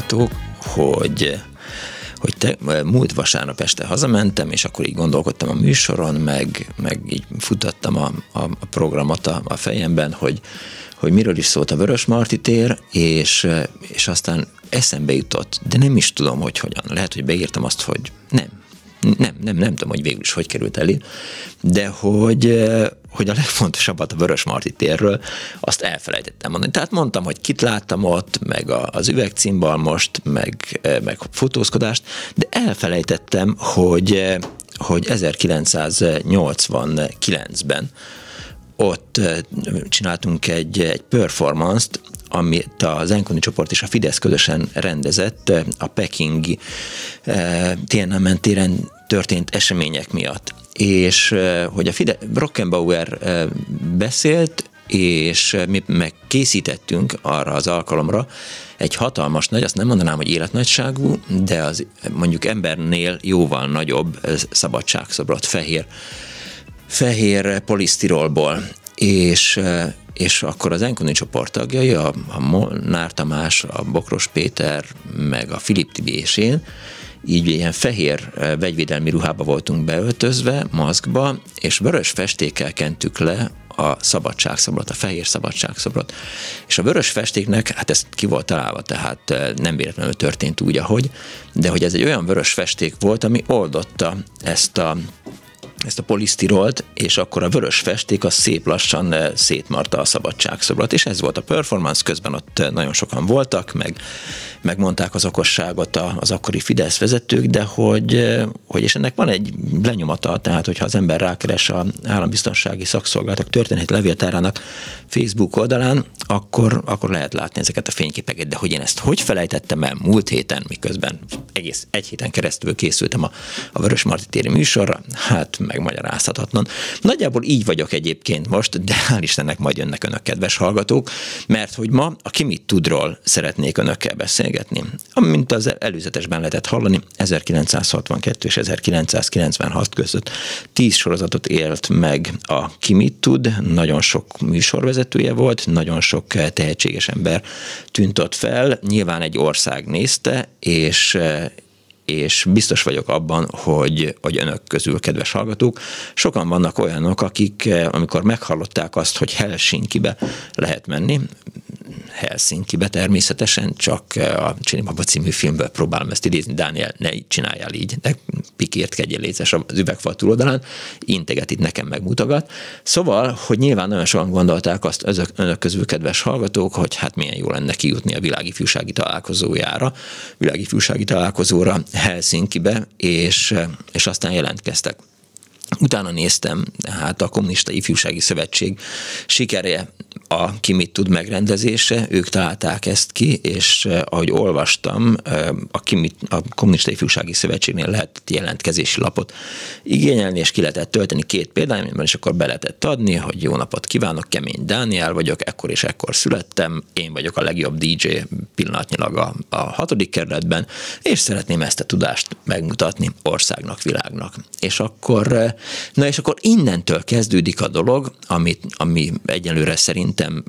Hallgatók, hogy hogy te, múlt vasárnap este hazamentem, és akkor így gondolkodtam a műsoron, meg, meg így futattam a, a, a programot a, a fejemben, hogy, hogy miről is szólt a Vörös Marti tér, és, és aztán eszembe jutott, de nem is tudom, hogy hogyan. Lehet, hogy beírtam azt, hogy nem, nem, nem, nem tudom, hogy végül is hogy került elé, de hogy, hogy a legfontosabbat a Vörös Marti térről, azt elfelejtettem mondani. Tehát mondtam, hogy kit láttam ott, meg az üvegcímbal most, meg, meg fotózkodást, de elfelejtettem, hogy, hogy 1989-ben ott csináltunk egy, egy performance-t, amit az Enkoni csoport és a Fidesz közösen rendezett a Pekingi eh, Tiananmen téren történt események miatt. És hogy a Fide- Brockenbauer eh, beszélt, és mi meg készítettünk arra az alkalomra egy hatalmas nagy, azt nem mondanám, hogy életnagyságú, de az mondjuk embernél jóval nagyobb szabadságszobrot, fehér, fehér polisztirolból. És és akkor az Enkoni csoport tagjai, a, a Molnár Tamás, a Bokros Péter, meg a Filip Tibi és én, így ilyen fehér eh, vegyvédelmi ruhába voltunk beöltözve, maszkba, és vörös festékkel kentük le a szabadságszobrot, a fehér szabadságszobrot. És a vörös festéknek, hát ez ki volt találva, tehát eh, nem véletlenül történt úgy, ahogy, de hogy ez egy olyan vörös festék volt, ami oldotta ezt a ezt a polisztirolt, és akkor a vörös festék az szép lassan eh, szétmarta a szabadságszobrot, és ez volt a performance, közben ott eh, nagyon sokan voltak, meg megmondták az okosságot az akkori Fidesz vezetők, de hogy, eh, hogy és ennek van egy lenyomata, tehát hogyha az ember rákeres a állambiztonsági szakszolgálatok történet levéltárának Facebook oldalán, akkor, akkor lehet látni ezeket a fényképeket, de hogy én ezt hogy felejtettem el múlt héten, miközben egész egy héten keresztül készültem a, a Vörös Marti téri műsorra, hát megmagyarázhatatlan. Nagyjából így vagyok egyébként most, de hál' Istennek majd jönnek önök, kedves hallgatók, mert hogy ma a Ki mit tudról szeretnék önökkel beszélgetni. Amint az előzetesben lehetett hallani, 1962 és 1996 között tíz sorozatot élt meg a Ki mit tud, nagyon sok műsorvezetője volt, nagyon sok tehetséges ember tűnt ott fel, nyilván egy ország nézte, és és biztos vagyok abban, hogy, hogy önök közül, kedves hallgatók, sokan vannak olyanok, akik amikor meghallották azt, hogy Helsinki-be lehet menni, Helsinki-be természetesen, csak a Csinibaba című filmből próbálom ezt idézni, Dániel, ne csináljál így, de pikért kegyél léces az üvegfal túloldalán, integet itt nekem megmutogat. Szóval, hogy nyilván nagyon sokan gondolták azt ezek, önök közül, kedves hallgatók, hogy hát milyen jó lenne kijutni a világi fűsági találkozójára, világi fűsági találkozóra Helsinki-be, és, és aztán jelentkeztek. Utána néztem, hát a Kommunista Ifjúsági Szövetség sikere a Ki mit tud megrendezése, ők találták ezt ki, és eh, ahogy olvastam, eh, a, Ki mit, a Kommunista Ifjúsági Szövetségnél lehetett jelentkezési lapot igényelni, és ki lehetett tölteni két példányban, és akkor be lehetett adni, hogy jó napot kívánok, Kemény Dániel vagyok, ekkor és ekkor születtem, én vagyok a legjobb DJ pillanatnyilag a, a hatodik kerületben, és szeretném ezt a tudást megmutatni országnak, világnak. És akkor, eh, na és akkor innentől kezdődik a dolog, amit, ami egyelőre szerint szerintem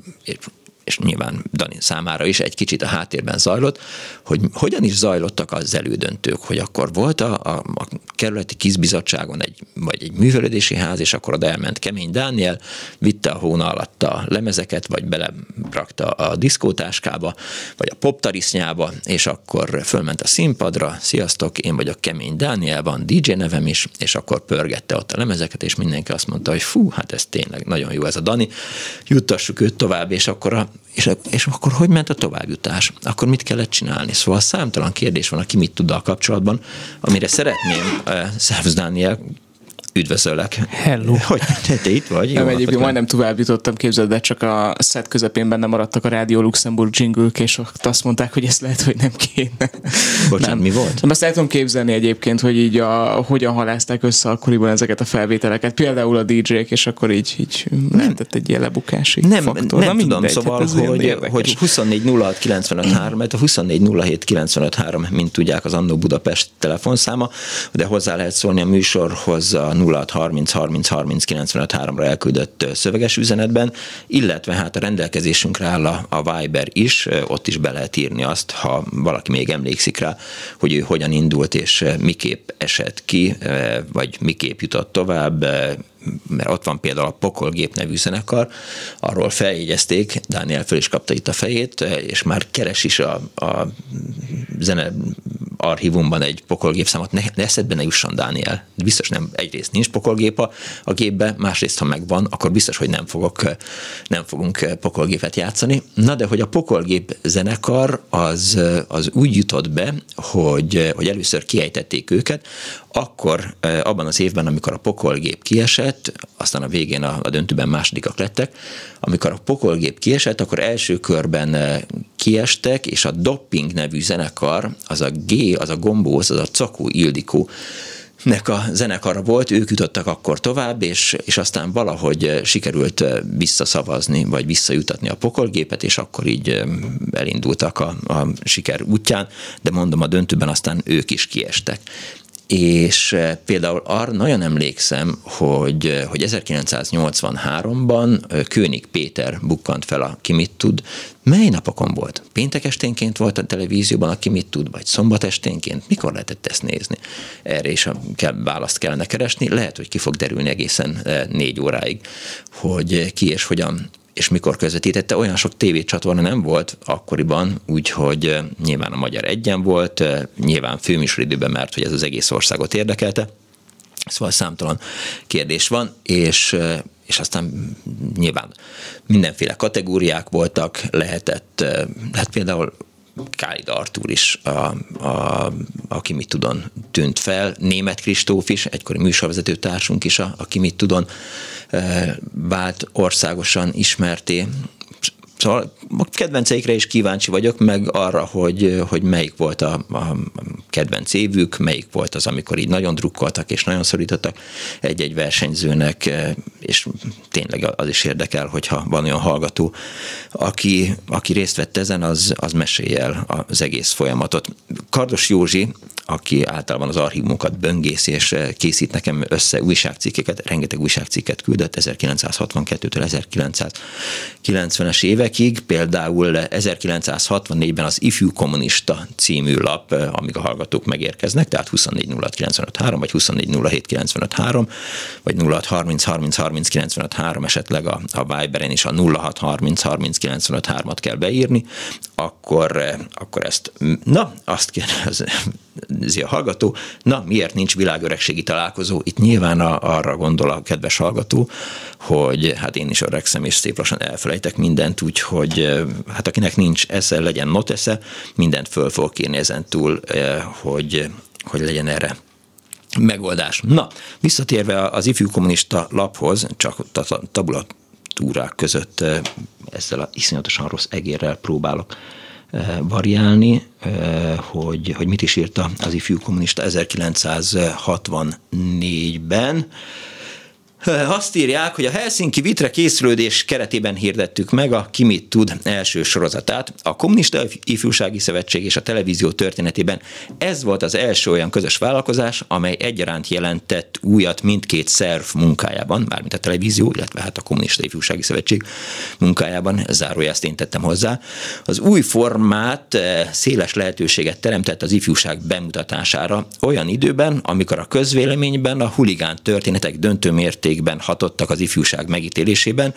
és nyilván Dani számára is egy kicsit a háttérben zajlott, hogy hogyan is zajlottak az elődöntők, hogy akkor volt a, a, a kerületi kizbizottságon egy, vagy egy művelődési ház, és akkor oda elment Kemény Dániel, vitte a hóna alatt a lemezeket, vagy belerakta a diszkótáskába, vagy a poptarisznyába, és akkor fölment a színpadra, sziasztok, én vagyok Kemény Dániel, van DJ nevem is, és akkor pörgette ott a lemezeket, és mindenki azt mondta, hogy fú, hát ez tényleg nagyon jó ez a Dani, juttassuk őt tovább, és akkor a és, és akkor hogy ment a továbbjutás? Akkor mit kellett csinálni? Szóval számtalan kérdés van, aki mit tud a kapcsolatban, amire szeretném, uh, Szervusz Dániel, Üdvözöllek. Hello. Hogy te, te itt vagy? Nem, egyébként majdnem tovább jutottam, képzeld, de csak a set közepén benne maradtak a Rádió Luxemburg jingle és azt mondták, hogy ezt lehet, hogy nem kéne. Bocsánat, nem. mi volt? Nem, azt el tudom képzelni egyébként, hogy így a, hogyan halázták össze akkoriban ezeket a felvételeket. Például a DJ-k, és akkor így, így lehetett egy ilyen lebukási nem, faktor. Nem, nem tudom, szóval, hát hogy, hogy 24 06 95 mert a 24 07 95 mint tudják, az Annó Budapest telefonszáma, de hozzá lehet szólni a műsorhoz a 06 30 30 30 95 3-ra elküldött szöveges üzenetben, illetve hát a rendelkezésünkre áll a, a Viber is, ott is be lehet írni azt, ha valaki még emlékszik rá, hogy ő hogyan indult és miképp esett ki, vagy miképp jutott tovább, mert ott van például a Pokolgép nevű zenekar, arról feljegyezték, Dániel föl is kapta itt a fejét, és már keres is a, a zene archívumban egy pokolgép számot, ne, ne eszedbe ne jusson Dániel. Biztos nem, egyrészt nincs pokolgép a, a gépbe, másrészt ha megvan, akkor biztos, hogy nem, fogok, nem fogunk pokolgépet játszani. Na de hogy a pokolgép zenekar az, az úgy jutott be, hogy, hogy először kiejtették őket, akkor abban az évben, amikor a pokolgép kiesett, aztán a végén a, a döntőben másodikak lettek, amikor a pokolgép kiesett, akkor első körben kiestek, és a Dopping nevű zenekar, az a G, az a Gombóz, az a Cakó Ildikó, nek a zenekara volt, ők jutottak akkor tovább, és, és aztán valahogy sikerült visszaszavazni, vagy visszajutatni a pokolgépet, és akkor így elindultak a, a siker útján, de mondom, a döntőben aztán ők is kiestek és eh, például arra nagyon emlékszem, hogy, eh, hogy 1983-ban eh, König Péter bukkant fel a Ki mit tud. Mely napokon volt? Péntek esténként volt a televízióban a Ki mit tud, vagy szombat esténként? Mikor lehetett ezt nézni? Erre is kell, választ kellene keresni. Lehet, hogy ki fog derülni egészen négy óráig, hogy ki és hogyan és mikor közvetítette, olyan sok tévécsatorna nem volt akkoriban, úgyhogy nyilván a Magyar egyen volt, nyilván főműsoridőben, mert hogy ez az egész országot érdekelte, Szóval számtalan kérdés van, és, és aztán nyilván mindenféle kategóriák voltak, lehetett, lehet például Kálid Artúr is, a, a, aki mit tudon tűnt fel, Német Kristóf is, egykori műsorvezető társunk is, a, aki mit tudon vált országosan ismerté, Szóval a kedvenceikre is kíváncsi vagyok, meg arra, hogy, hogy melyik volt a, a kedvenc évük, melyik volt az, amikor így nagyon drukkoltak és nagyon szorítottak egy-egy versenyzőnek, és tényleg az is érdekel, hogyha van olyan hallgató, aki, aki részt vett ezen, az, az mesélj el az egész folyamatot. Kardos Józsi, aki általában az archívumokat böngész és készít nekem össze újságcikkeket, rengeteg újságcikket küldött 1962-től 1990-es évekig, például 1964-ben az Ifjú Kommunista című lap, amíg a hallgatók megérkeznek, tehát 2406953 vagy 2407953 vagy 0630 esetleg a, a Viberen is a 0630 at kell beírni, akkor, akkor ezt, na, azt kérdezi a hallgató, na, miért nincs világöregségi találkozó? Itt nyilván a, arra gondol a kedves hallgató, hogy hát én is öregszem, és szép lassan elfelejtek mindent, úgyhogy hát akinek nincs esze, legyen not esze, mindent föl fog kérni ezen túl, hogy, hogy legyen erre megoldás. Na, visszatérve az ifjú kommunista laphoz, csak a tabulatúrák között ezzel a iszonyatosan rossz egérrel próbálok variálni, hogy, hogy mit is írta az ifjú kommunista 1964-ben. Azt írják, hogy a Helsinki Vitre készülődés keretében hirdettük meg a Ki mit tud első sorozatát. A Kommunista Ifjúsági Szövetség és a televízió történetében ez volt az első olyan közös vállalkozás, amely egyaránt jelentett újat mindkét szerv munkájában, mármint a televízió, illetve hát a Kommunista Ifjúsági Szövetség munkájában, zárójelzt én tettem hozzá. Az új formát széles lehetőséget teremtett az ifjúság bemutatására olyan időben, amikor a közvéleményben a huligán történetek döntő mérték mértékben hatottak az ifjúság megítélésében,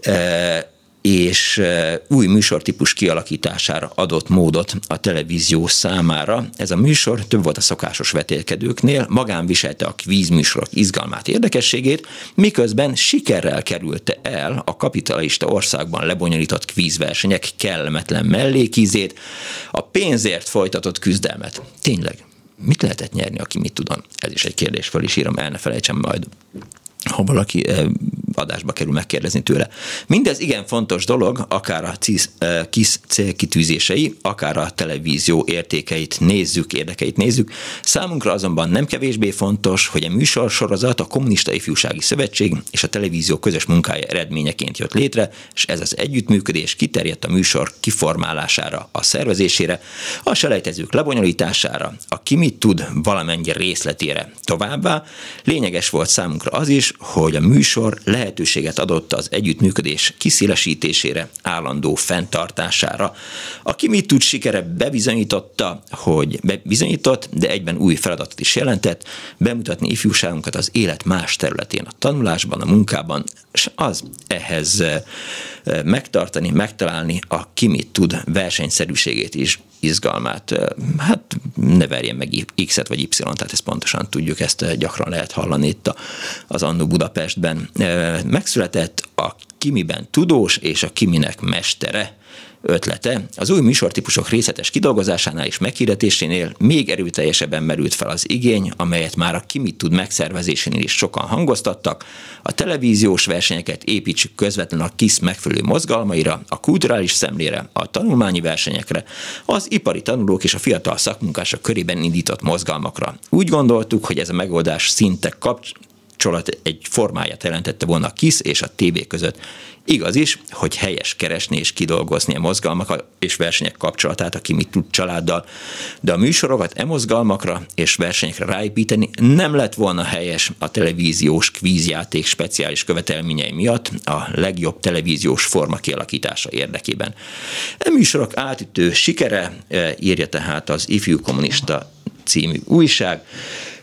e, és e, új műsortípus kialakítására adott módot a televízió számára. Ez a műsor több volt a szokásos vetélkedőknél, magán viselte a kvízműsorok izgalmát, érdekességét, miközben sikerrel kerülte el a kapitalista országban lebonyolított kvízversenyek kellemetlen mellékízét, a pénzért folytatott küzdelmet. Tényleg, mit lehetett nyerni, aki mit tudom? Ez is egy kérdés, föl is írom, el ne felejtsem majd ha valaki adásba kerül megkérdezni tőle. Mindez igen fontos dolog, akár a CIS, KISZ célkitűzései, akár a televízió értékeit nézzük, érdekeit nézzük. Számunkra azonban nem kevésbé fontos, hogy a műsorsorozat a Kommunista Ifjúsági Szövetség és a televízió közös munkája eredményeként jött létre, és ez az együttműködés kiterjedt a műsor kiformálására, a szervezésére, a selejtezők lebonyolítására, a ki mit tud valamennyi részletére. Továbbá lényeges volt számunkra az is, hogy a műsor lehetőséget adott az együttműködés kiszélesítésére, állandó fenntartására. Aki mit tud sikere bebizonyította, hogy bebizonyított, de egyben új feladatot is jelentett, bemutatni ifjúságunkat az élet más területén, a tanulásban, a munkában, és az ehhez eh, megtartani, megtalálni a ki mit tud versenyszerűségét is izgalmát. Hát ne verjen meg X-et vagy Y-t, tehát ezt pontosan tudjuk, ezt gyakran lehet hallani itt az Annó Budapestben. Megszületett a Kimiben tudós és a Kiminek mestere ötlete. Az új műsortípusok részletes kidolgozásánál és meghirdetésénél még erőteljesebben merült fel az igény, amelyet már a Kimit tud megszervezésénél is sokan hangoztattak. A televíziós versenyeket építsük közvetlenül a KISZ megfelelő mozgalmaira, a kulturális szemlére, a tanulmányi versenyekre, az ipari tanulók és a fiatal szakmunkások körében indított mozgalmakra. Úgy gondoltuk, hogy ez a megoldás szinte kapcs- kapcsolat egy formáját jelentette volna a KISZ és a TV között. Igaz is, hogy helyes keresni és kidolgozni a mozgalmak és versenyek kapcsolatát a mi tud családdal, de a műsorokat e mozgalmakra és versenyekre ráépíteni nem lett volna helyes a televíziós kvízjáték speciális követelményei miatt a legjobb televíziós forma kialakítása érdekében. E műsorok átütő sikere e, írja tehát az Ifjú Kommunista című újság,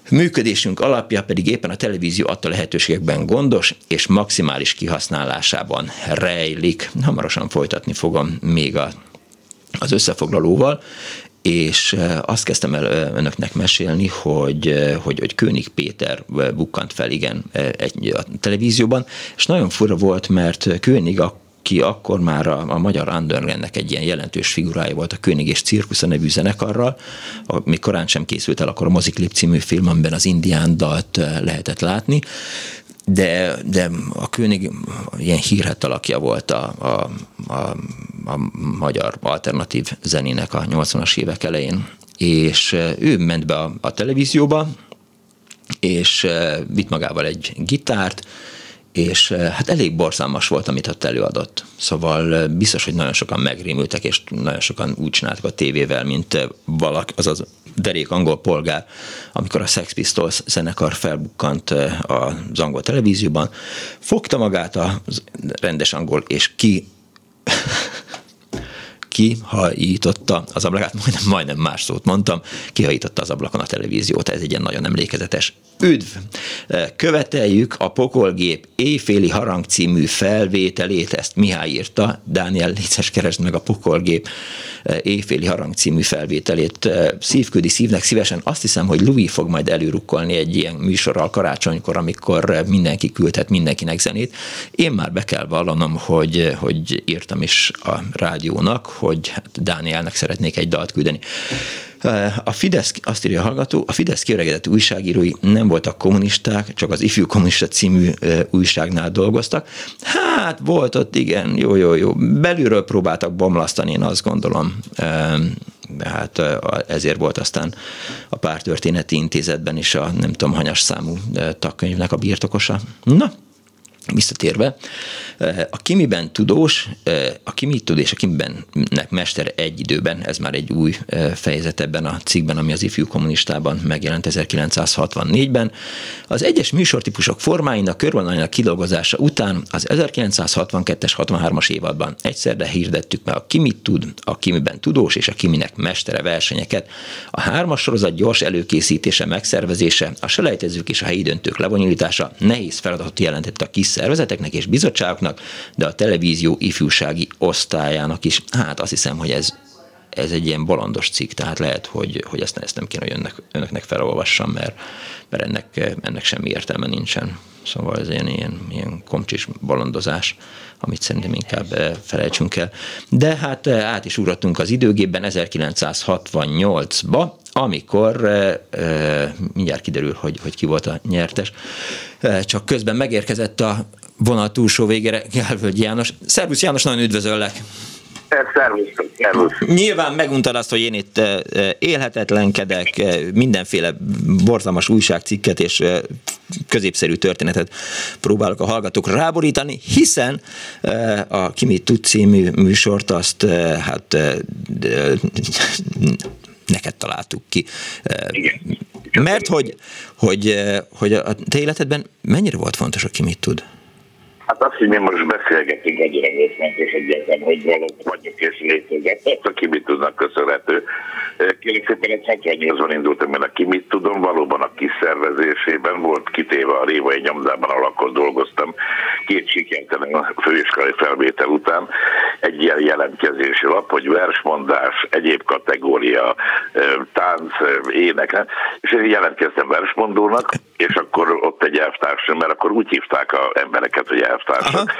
Működésünk alapja pedig éppen a televízió adta lehetőségekben gondos és maximális kihasználásában rejlik. Hamarosan folytatni fogom még a, az összefoglalóval, és azt kezdtem el önöknek mesélni, hogy, hogy, hogy König Péter bukkant fel, igen, egy, a televízióban, és nagyon fura volt, mert König a aki akkor már a, a magyar Underlandnek egy ilyen jelentős figurája volt a König és Cirkusza nevű zenekarral, ami korán sem készült el akkor a Moziklip című film, amiben az indián dalt eh, lehetett látni, de, de a König ilyen hírhet alakja volt a, a, a, a magyar alternatív zenének a 80-as évek elején, és ő ment be a, a televízióba, és vitt magával egy gitárt, és eh, hát elég borzalmas volt, amit ott előadott. Szóval eh, biztos, hogy nagyon sokan megrémültek, és nagyon sokan úgy csináltak a tévével, mint eh, valaki, azaz derék angol polgár, amikor a Sex Pistols zenekar felbukkant az angol televízióban, fogta magát a rendes angol, és ki kihajította az ablakát, majdnem, majdnem más szót mondtam, kihajította az ablakon a televíziót, ez egy ilyen nagyon emlékezetes Üdv! Követeljük a Pokolgép éjféli harang című felvételét, ezt Mihály írta, Dániel Léces keresd meg a Pokolgép éjféli harang című felvételét. Szívküdi szívnek szívesen, azt hiszem, hogy Louis fog majd előrukkolni egy ilyen műsorral karácsonykor, amikor mindenki küldhet mindenkinek zenét. Én már be kell vallanom, hogy, hogy írtam is a rádiónak, hogy Dánielnek szeretnék egy dalt küldeni. A Fidesz, azt írja a hallgató, a Fidesz kiöregedett újságírói nem voltak kommunisták, csak az Ifjú Kommunista című újságnál dolgoztak. Hát volt ott, igen, jó, jó, jó. Belülről próbáltak bomlasztani, én azt gondolom. hát ezért volt aztán a pártörténeti intézetben is a nem tudom, hanyas számú tagkönyvnek a birtokosa. Na, visszatérve, a kimiben tudós, a kimi tud és a kimiben mester egy időben, ez már egy új fejezet ebben a cikkben, ami az ifjú kommunistában megjelent 1964-ben. Az egyes műsortípusok formáinak körvonalainak kidolgozása után az 1962-es 63-as évadban egyszerre hirdettük meg a kimit tud, a kimiben tudós és a kiminek mestere versenyeket. A hármas sorozat gyors előkészítése, megszervezése, a selejtezők és a helyi döntők lebonyolítása nehéz feladatot jelentett a kis szervezeteknek és bizottságoknak, de a televízió ifjúsági osztályának is. Hát azt hiszem, hogy ez, ez egy ilyen bolondos cikk, tehát lehet, hogy, hogy ezt, ezt nem kéne, hogy önnek, önöknek felolvassam, mert, mert ennek, ennek semmi értelme nincsen. Szóval ez ilyen, ilyen, ilyen komcsis bolondozás, amit szerintem inkább eh, felejtsünk el. De hát eh, át is ugrottunk az időgépben 1968-ba, amikor e, e, mindjárt kiderül, hogy, hogy ki volt a nyertes, e, csak közben megérkezett a vonal túlsó végére Gálvölgy János. Szervusz János, nagyon üdvözöllek! Szervusz, Nyilván meguntad azt, hogy én itt élhetetlenkedek, mindenféle borzalmas újságcikket és középszerű történetet próbálok a hallgatókra ráborítani, hiszen a Kimi Tud című műsort azt hát neked találtuk ki. Igen. Mert hogy, hogy, hogy a te életedben mennyire volt fontos, aki mit tud? Hát azt, hogy mi most beszélgetünk, annyira fontos egyetlen, hogy valóban vagyok és létezett. Ez aki mit tudnak köszönhető. Kérlek szépen, egy 78-ban indultam én a ki mit tudom, valóban a kiszervezésében volt kitéve a Révai nyomdában, ahol akkor dolgoztam. Két sikertelen a főiskolai felvétel után egy ilyen jelentkezési lap, hogy versmondás, egyéb kategória, tánc, ének, és én jelentkeztem versmondónak, és akkor ott egy elvtársam, mert akkor úgy hívták a embereket, hogy elvtársak.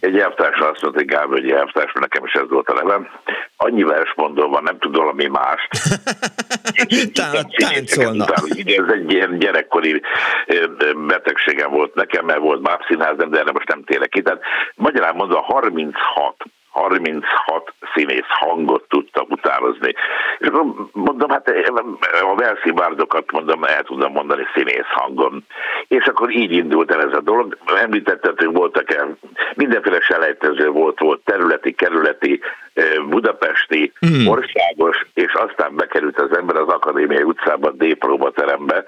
Egy elvtárs azt mondta, hogy Gábor, egy elvtárs, nekem is ez volt a nevem. Annyi versmondó van, nem tudom valami mást. Táncolnak. Ugye ez egy ilyen gyerekkori betegségem volt nekem, mert volt bábszínház, de erre most nem térek ki. Tehát magyarán mondva 36 36 színész hangot tudtam utánozni. És akkor mondom, hát a Velszi bárdokat mondom, el tudom mondani színész hangon. És akkor így indult el ez a dolog. Említetted, hogy voltak el, mindenféle selejtező volt, volt területi, kerületi, budapesti, mm. országos, és aztán bekerült az ember az Akadémiai utcába, D-próbaterembe,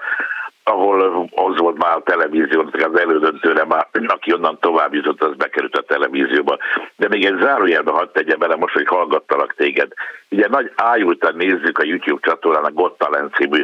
ahol az volt már a televízió, az elődöntőre már, aki onnan tovább jutott, az bekerült a televízióba. De még egy zárójelbe hadd tegye bele most, hogy hallgattalak téged. Ugye nagy ájultan nézzük a YouTube csatornán a Got Talent című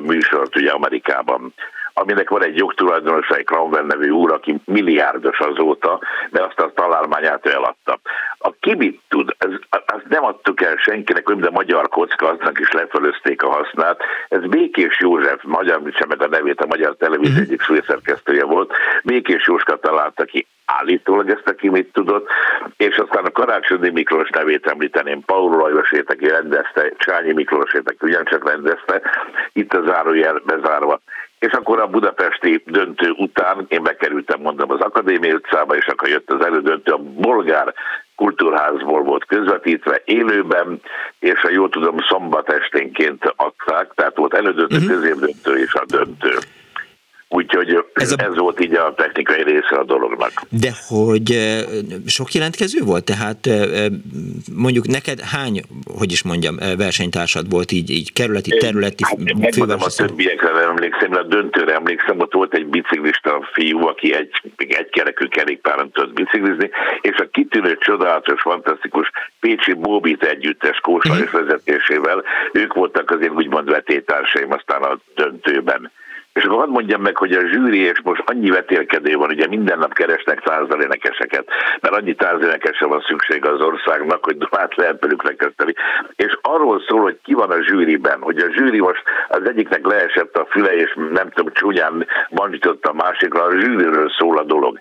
műsort ugye Amerikában aminek van egy jogtulajdonosa, egy Cromwell nevű úr, aki milliárdos azóta, de azt a találmányát eladta. A kibit tud, ez, azt nem adtuk el senkinek, hogy magyar kocka, aznak is lefelőzték a hasznát. Ez Békés József, magyar, sem meg a nevét, a Magyar Televízió mm-hmm. egyik főszerkesztője volt. Békés Jóska találta ki állítólag ezt, aki mit tudott, és aztán a Karácsonyi Miklós nevét említeném, Paul Lajosét, aki rendezte, Csányi Miklósét, aki ugyancsak rendezte, itt a zárójel bezárva és akkor a budapesti döntő után én bekerültem, mondom, az Akadémia utcába, és akkor jött az elődöntő, a bolgár kultúrházból volt közvetítve élőben, és ha jól tudom, szombat esténként adták, tehát volt elődöntő, uh-huh. középdöntő és a döntő. Úgyhogy ez, a... ez volt így a technikai része a dolognak. De hogy sok jelentkező volt? Tehát mondjuk neked hány, hogy is mondjam, versenytársad volt így, így kerületi, területi hát, főváros? A többiekre nem emlékszem, a döntőre emlékszem, ott volt egy biciklista fiú, aki egy, egy kerekű kerékpáron tudott biciklizni, és a kitűnő, csodálatos, fantasztikus Pécsi Bóbit együttes Kósa és vezetésével, ők voltak azért úgymond vetétársaim aztán a döntőben és akkor hadd mondjam meg, hogy a zsűri, és most annyi vetélkedő van, ugye minden nap keresnek tázalénekeseket, mert annyi tázalénekesre van szükség az országnak, hogy hát lehet velük lekeszteni. És arról szól, hogy ki van a zsűriben, hogy a zsűri most az egyiknek leesett a füle, és nem tudom, csúnyán bandította a másikra, a zsűriről szól a dolog.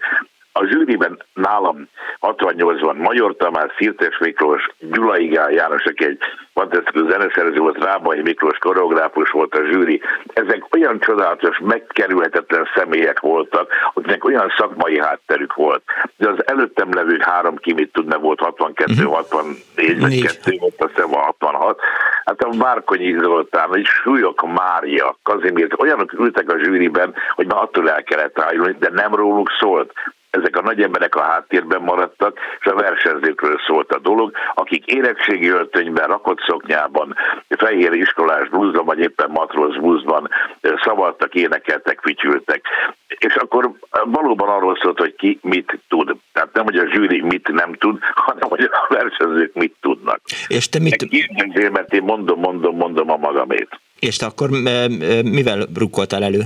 A zsűriben nálam 68-ban Magyar Tamás, Szirtes Miklós, Gyulai Gál János, aki egy fantasztikus zeneszerző volt, Rábai Miklós koreográfus volt a zsűri. Ezek olyan csodálatos, megkerülhetetlen személyek voltak, akiknek olyan szakmai hátterük volt, de az előttem levő három ki mit tudna, volt 62, uh-huh. 64, vagy 2, volt azt hiszem 66. Hát a Márkonyi Zoltán, és Súlyok Mária, Kazimír, olyanok ültek a zsűriben, hogy már attól el kellett állni, de nem róluk szólt ezek a nagy emberek a háttérben maradtak, és a versenyzőkről szólt a dolog, akik érettségi öltönyben, rakott szoknyában, fehér iskolás blúzban, vagy éppen matróz blúzban szavaltak, énekeltek, fütyültek. És akkor valóban arról szólt, hogy ki mit tud. Tehát nem, hogy a zsűri mit nem tud, hanem hogy a versenyzők mit tudnak. És te mit... Kérdezzél, mert én mondom, mondom, mondom a magamét. És te akkor mivel rukkoltál elő?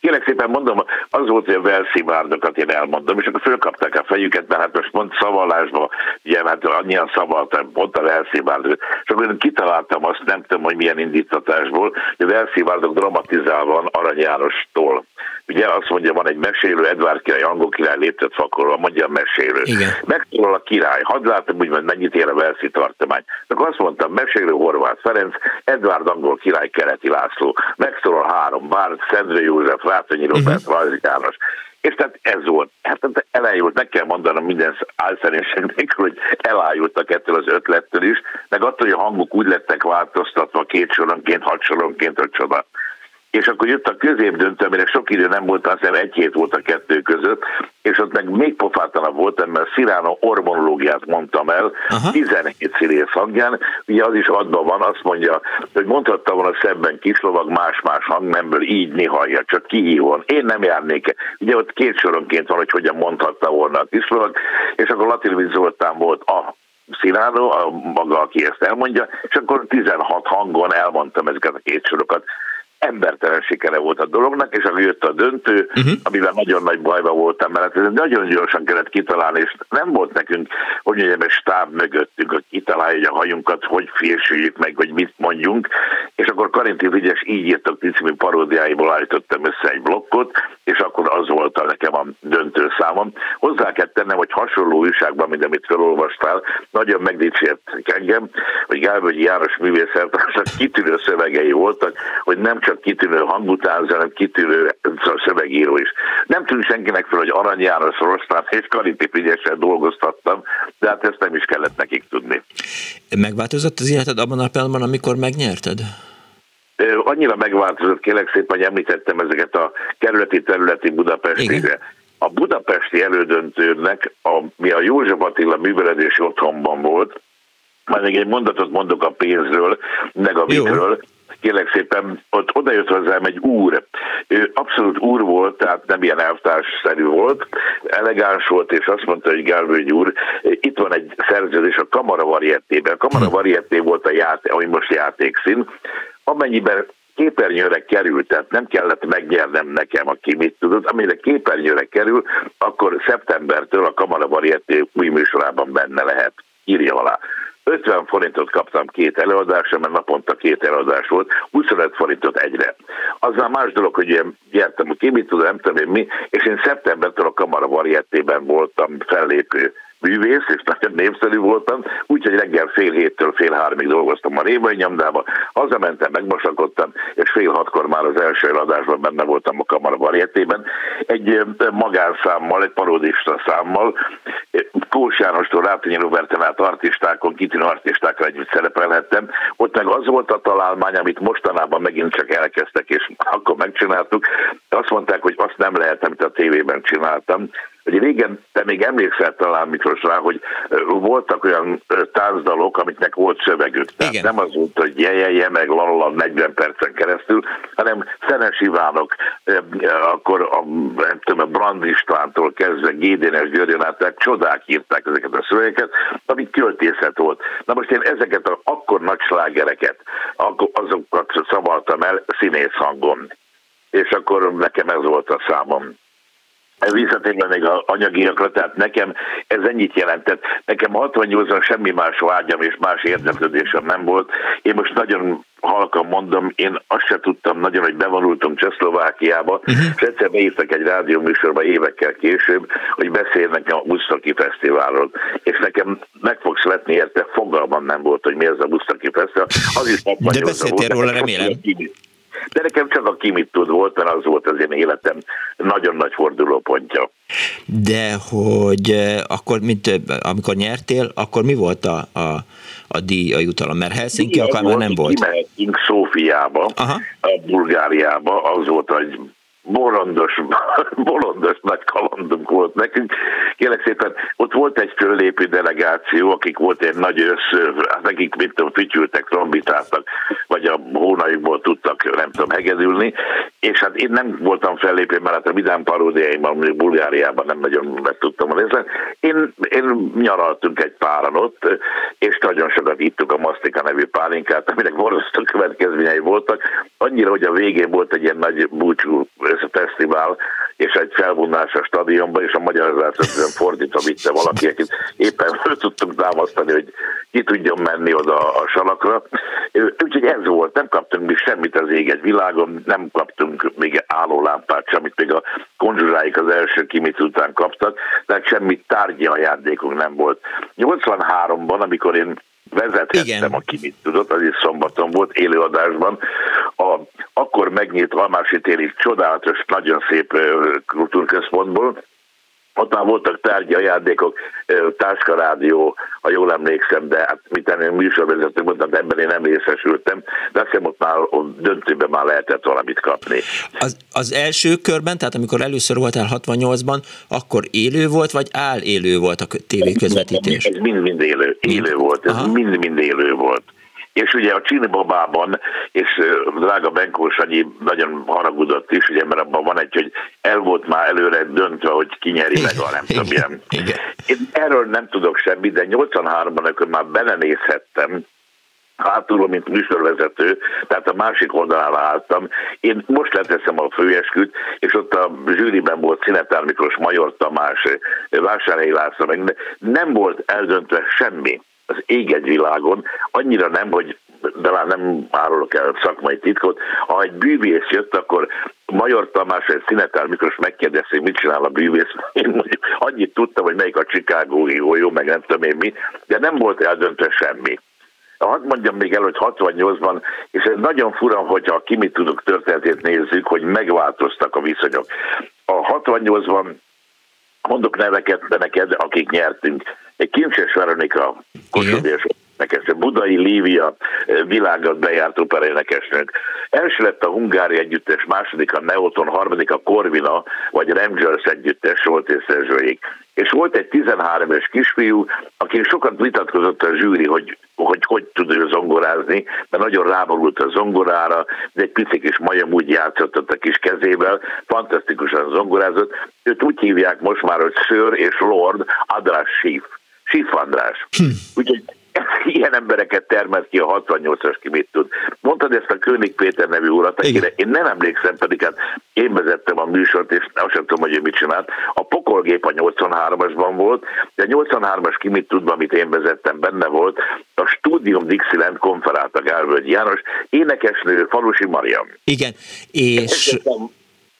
Kérlek szépen mondom, az volt, hogy a velszivárdokat én elmondom, és akkor fölkapták a fejüket, mert hát most pont szavalásba, ugye hát annyian szavaltam, pont a velszivárd, és akkor én kitaláltam azt, nem tudom, hogy milyen indítatásból, hogy a velszivádok dramatizálva Arany Jánostól. Ugye azt mondja, van egy mesélő, Edvard király, angol király léptet fakolva, mondja a mesélő. Megszólal a király, hadd látom, hogy mennyit ér a Velszi tartomány. Akkor azt mondtam, mesélő Horváth Ferenc, Edvard angol király, Kereti László. Megszólal három, Bárd, Szendrő József, Rátonyi Robert, uh-huh. Vajzi János. És tehát ez volt. Hát elájult, meg kell mondanom minden álszerénységnek, hogy elájultak ettől az ötlettől is, meg attól, hogy a hangok úgy lettek változtatva két soronként, hat soronként, hogy csoda és akkor jött a középdöntő, amire sok idő nem volt, azt hiszem egy hét volt a kettő között, és ott meg még pofátanabb voltam, mert Szirána ormonológiát mondtam el, Aha. 17 színész hangján, ugye az is adva van, azt mondja, hogy mondhatta volna szebben kislovag más-más hangnemből, így nihallja, csak kihívon. Én nem járnék. Ugye ott két soronként van, hogy hogyan mondhatta volna a kislovag, és akkor Latin Zoltán volt a Sziláró, a maga, aki ezt elmondja, és akkor 16 hangon elmondtam ezeket a két sorokat embertelen sikere volt a dolognak, és akkor jött a döntő, uh-huh. amivel nagyon nagy bajba voltam, mert ez nagyon gyorsan kellett kitalálni, és nem volt nekünk, hogy mondjam, egy stáb mögöttünk, hogy kitalálja a hajunkat, hogy fésüljük meg, hogy mit mondjunk, és akkor Karinti Vigyes így írtak című paródiáiból állítottam össze egy blokkot, és akkor az volt a nekem a döntő számom. Hozzá kell tennem, hogy hasonló újságban, mint amit felolvastál, nagyon megdicsért engem, hogy Gálvölgyi János művészeltársak kitűnő szövegei voltak, hogy nem csak csak kitűnő hangutánzó, hanem kitűnő szövegíró is. Nem tűnt senkinek fel, hogy Arany János Rostán és Karinti Figyesen dolgoztattam, de hát ezt nem is kellett nekik tudni. Megváltozott az életed abban a pillanatban, amikor megnyerted? Annyira megváltozott, kérlek szépen, hogy említettem ezeket a kerületi területi Budapestre. A budapesti elődöntőnek, a, mi a József Attila műveledési otthonban volt, majd még egy mondatot mondok a pénzről, meg a vitről, kérlek szépen, ott odajött hozzám egy úr. Ő abszolút úr volt, tehát nem ilyen elvtársszerű volt, elegáns volt, és azt mondta, hogy Gálvőgy úr, itt van egy szerződés a Kamara Variettében. A Kamara hm. Varietté volt a játék, ami most játékszín, amennyiben képernyőre kerül, tehát nem kellett megnyernem nekem, aki mit tudott, amire képernyőre kerül, akkor szeptembertől a Kamara Varietté új műsorában benne lehet. Írja alá. 50 forintot kaptam két előadásra, mert naponta két előadás volt, 25 forintot egyre. Az már más dolog, hogy én gyertem, ki mit tudom, nem tudom én mi, és én szeptembertől a Kamara Variettében voltam fellépő művész, és nagyon népszerű voltam, úgyhogy reggel fél héttől fél háromig dolgoztam a Rébai nyomdában, hazamentem, megmosakodtam, és fél hatkor már az első eladásban benne voltam a Kamara Varietében, egy magánszámmal, egy parodista számmal, Kós Jánostól Rátonyi Roberten át artistákon, kitűnő artistákkal együtt szerepelhettem. Ott meg az volt a találmány, amit mostanában megint csak elkezdtek, és akkor megcsináltuk. Azt mondták, hogy azt nem lehet, amit a tévében csináltam, hogy régen, te még emlékszel talán Miklós rá, hogy voltak olyan tánzdalok, amiknek volt szövegük. Tehát Igen. nem az volt, hogy jejeje, meg lalala 40 percen keresztül, hanem Szenes Ivánok, akkor a, nem tudom, a Brand Istvántól kezdve Gédénes Györgyön át, csodák írták ezeket a szövegeket, amik költészet volt. Na most én ezeket a, akkor nagy slágereket, azokat szavaltam el színész hangon. És akkor nekem ez volt a számom visszatérve még a anyagiakra, tehát nekem ez ennyit jelentett. Nekem 68-ban semmi más vágyam és más érdeklődésem nem volt. Én most nagyon halkan mondom, én azt se tudtam nagyon, hogy bevonultunk Csehszlovákiába, uh-huh. és egyszer beírtak egy rádióműsorba évekkel később, hogy beszélnek a Busztaki Fesztiválról. És nekem meg fogsz vetni érte, fogalmam nem volt, hogy mi ez a Busztaki Fesztivál. Az is De beszéltél róla, remélem. De nekem csak a kimit tud volt, mert az volt az én életem nagyon nagy fordulópontja. De hogy akkor, mint amikor nyertél, akkor mi volt a, a, a díj, a jutalom? Mert Helsinki akkor már nem volt. Kimehetünk Szófiába, Aha. a Bulgáriába, az volt, hogy bolondos, bolondos nagy kalandunk volt nekünk. Kérlek szépen, ott volt egy föllépő delegáció, akik volt egy nagy össz, hát nekik mint tudom, fütyültek, trombitáltak, vagy a hónaikból tudtak, nem tudom, hegedülni, és hát én nem voltam fellépő, mert hát a vidám paródiáimban, mondjuk Bulgáriában nem nagyon meg tudtam részt. Én, én nyaraltunk egy páran ott, és nagyon sokat ittuk a Masztika nevű pálinkát, aminek borzasztó következményei voltak. Annyira, hogy a végén volt egy ilyen nagy búcsú fesztivál, és egy felvonás a stadionba, és a magyarázatot fordítva vitte valaki, akit éppen föl tudtunk támasztani, hogy ki tudjon menni oda a salakra. Úgyhogy ez volt, nem kaptunk mi semmit az ég egy világon, nem kaptunk még állólámpát semmit, még a konzsuláik az első kimit után kaptak, tehát semmi tárgyi ajándékunk nem volt. 83-ban, amikor én vezethettem, Igen. aki mit tudott, az is szombaton volt élőadásban. A, akkor megnyílt Almási téri csodálatos, nagyon szép kultúrközpontból, ott már voltak tárgyi ajándékok, táskarádió, ha jól emlékszem, de hát mit én műsorvezető mondtam, ebben én nem részesültem, de azt hiszem ott már ott döntőben már lehetett valamit kapni. Az, az első körben, tehát amikor először voltál 68-ban, akkor élő volt, vagy áll élő volt a tévéközvetítés? Ez mind-mind élő, élő volt, ez mind-mind élő volt és ugye a Csini Babában, és drága Benkó Sanyi nagyon haragudott is, ugye, mert abban van egy, hogy el volt már előre döntve, hogy ki nyeri meg a nem tudom milyen. Én erről nem tudok semmit, de 83-ban, amikor már belenézhettem, hátulról, mint műsorvezető, tehát a másik oldalán álltam. Én most leteszem a főesküt, és ott a zsűriben volt Szinetár Miklós, Major Tamás, Vásárhelyi László, meg nem volt eldöntve semmi az ég világon, annyira nem, hogy de már nem árulok el szakmai titkot, ha egy bűvész jött, akkor Major Tamás egy Szinetár Miklós megkérdezte, hogy mit csinál a bűvész. Én mondjuk annyit tudtam, hogy melyik a Chicagói jó, meg nem tudom én mi, de nem volt eldöntve semmi. Hadd mondjam még el, hogy 68-ban, és ez nagyon fura, hogyha a Kimi Tudok történetét nézzük, hogy megváltoztak a viszonyok. A 68-ban mondok neveket, de neked, akik nyertünk. Egy Kincses Veronika, Kossuth énekesnő, Budai Lívia világot bejárt operénekesnőnk. Első lett a Hungári együttes, második a Neoton, harmadik a Corvina, vagy Rangers együttes volt és Szerzsőjék. És volt egy 13 éves kisfiú, aki sokat vitatkozott a zsűri, hogy hogy hogy tud ő zongorázni, mert nagyon ráborult a zongorára, de egy pici kis majom úgy játszott a kis kezével, fantasztikusan zongorázott. Őt úgy hívják most már, hogy Sir és Lord Adrás Schiff. Schiff András. Hm. Úgyhogy ilyen embereket termelt ki a 68-as, ki mit tud. Mondtad ezt a König Péter nevű urat, akire én nem emlékszem, pedig hát én vezettem a műsort, és azt sem tudom, hogy ő mit csinált. A pokolgép a 83-asban volt, de a 83-as ki mit tud, amit én vezettem, benne volt. A Studium Dixieland konferálta Gálvölgy János, énekesnő Falusi Mariam. Igen, és...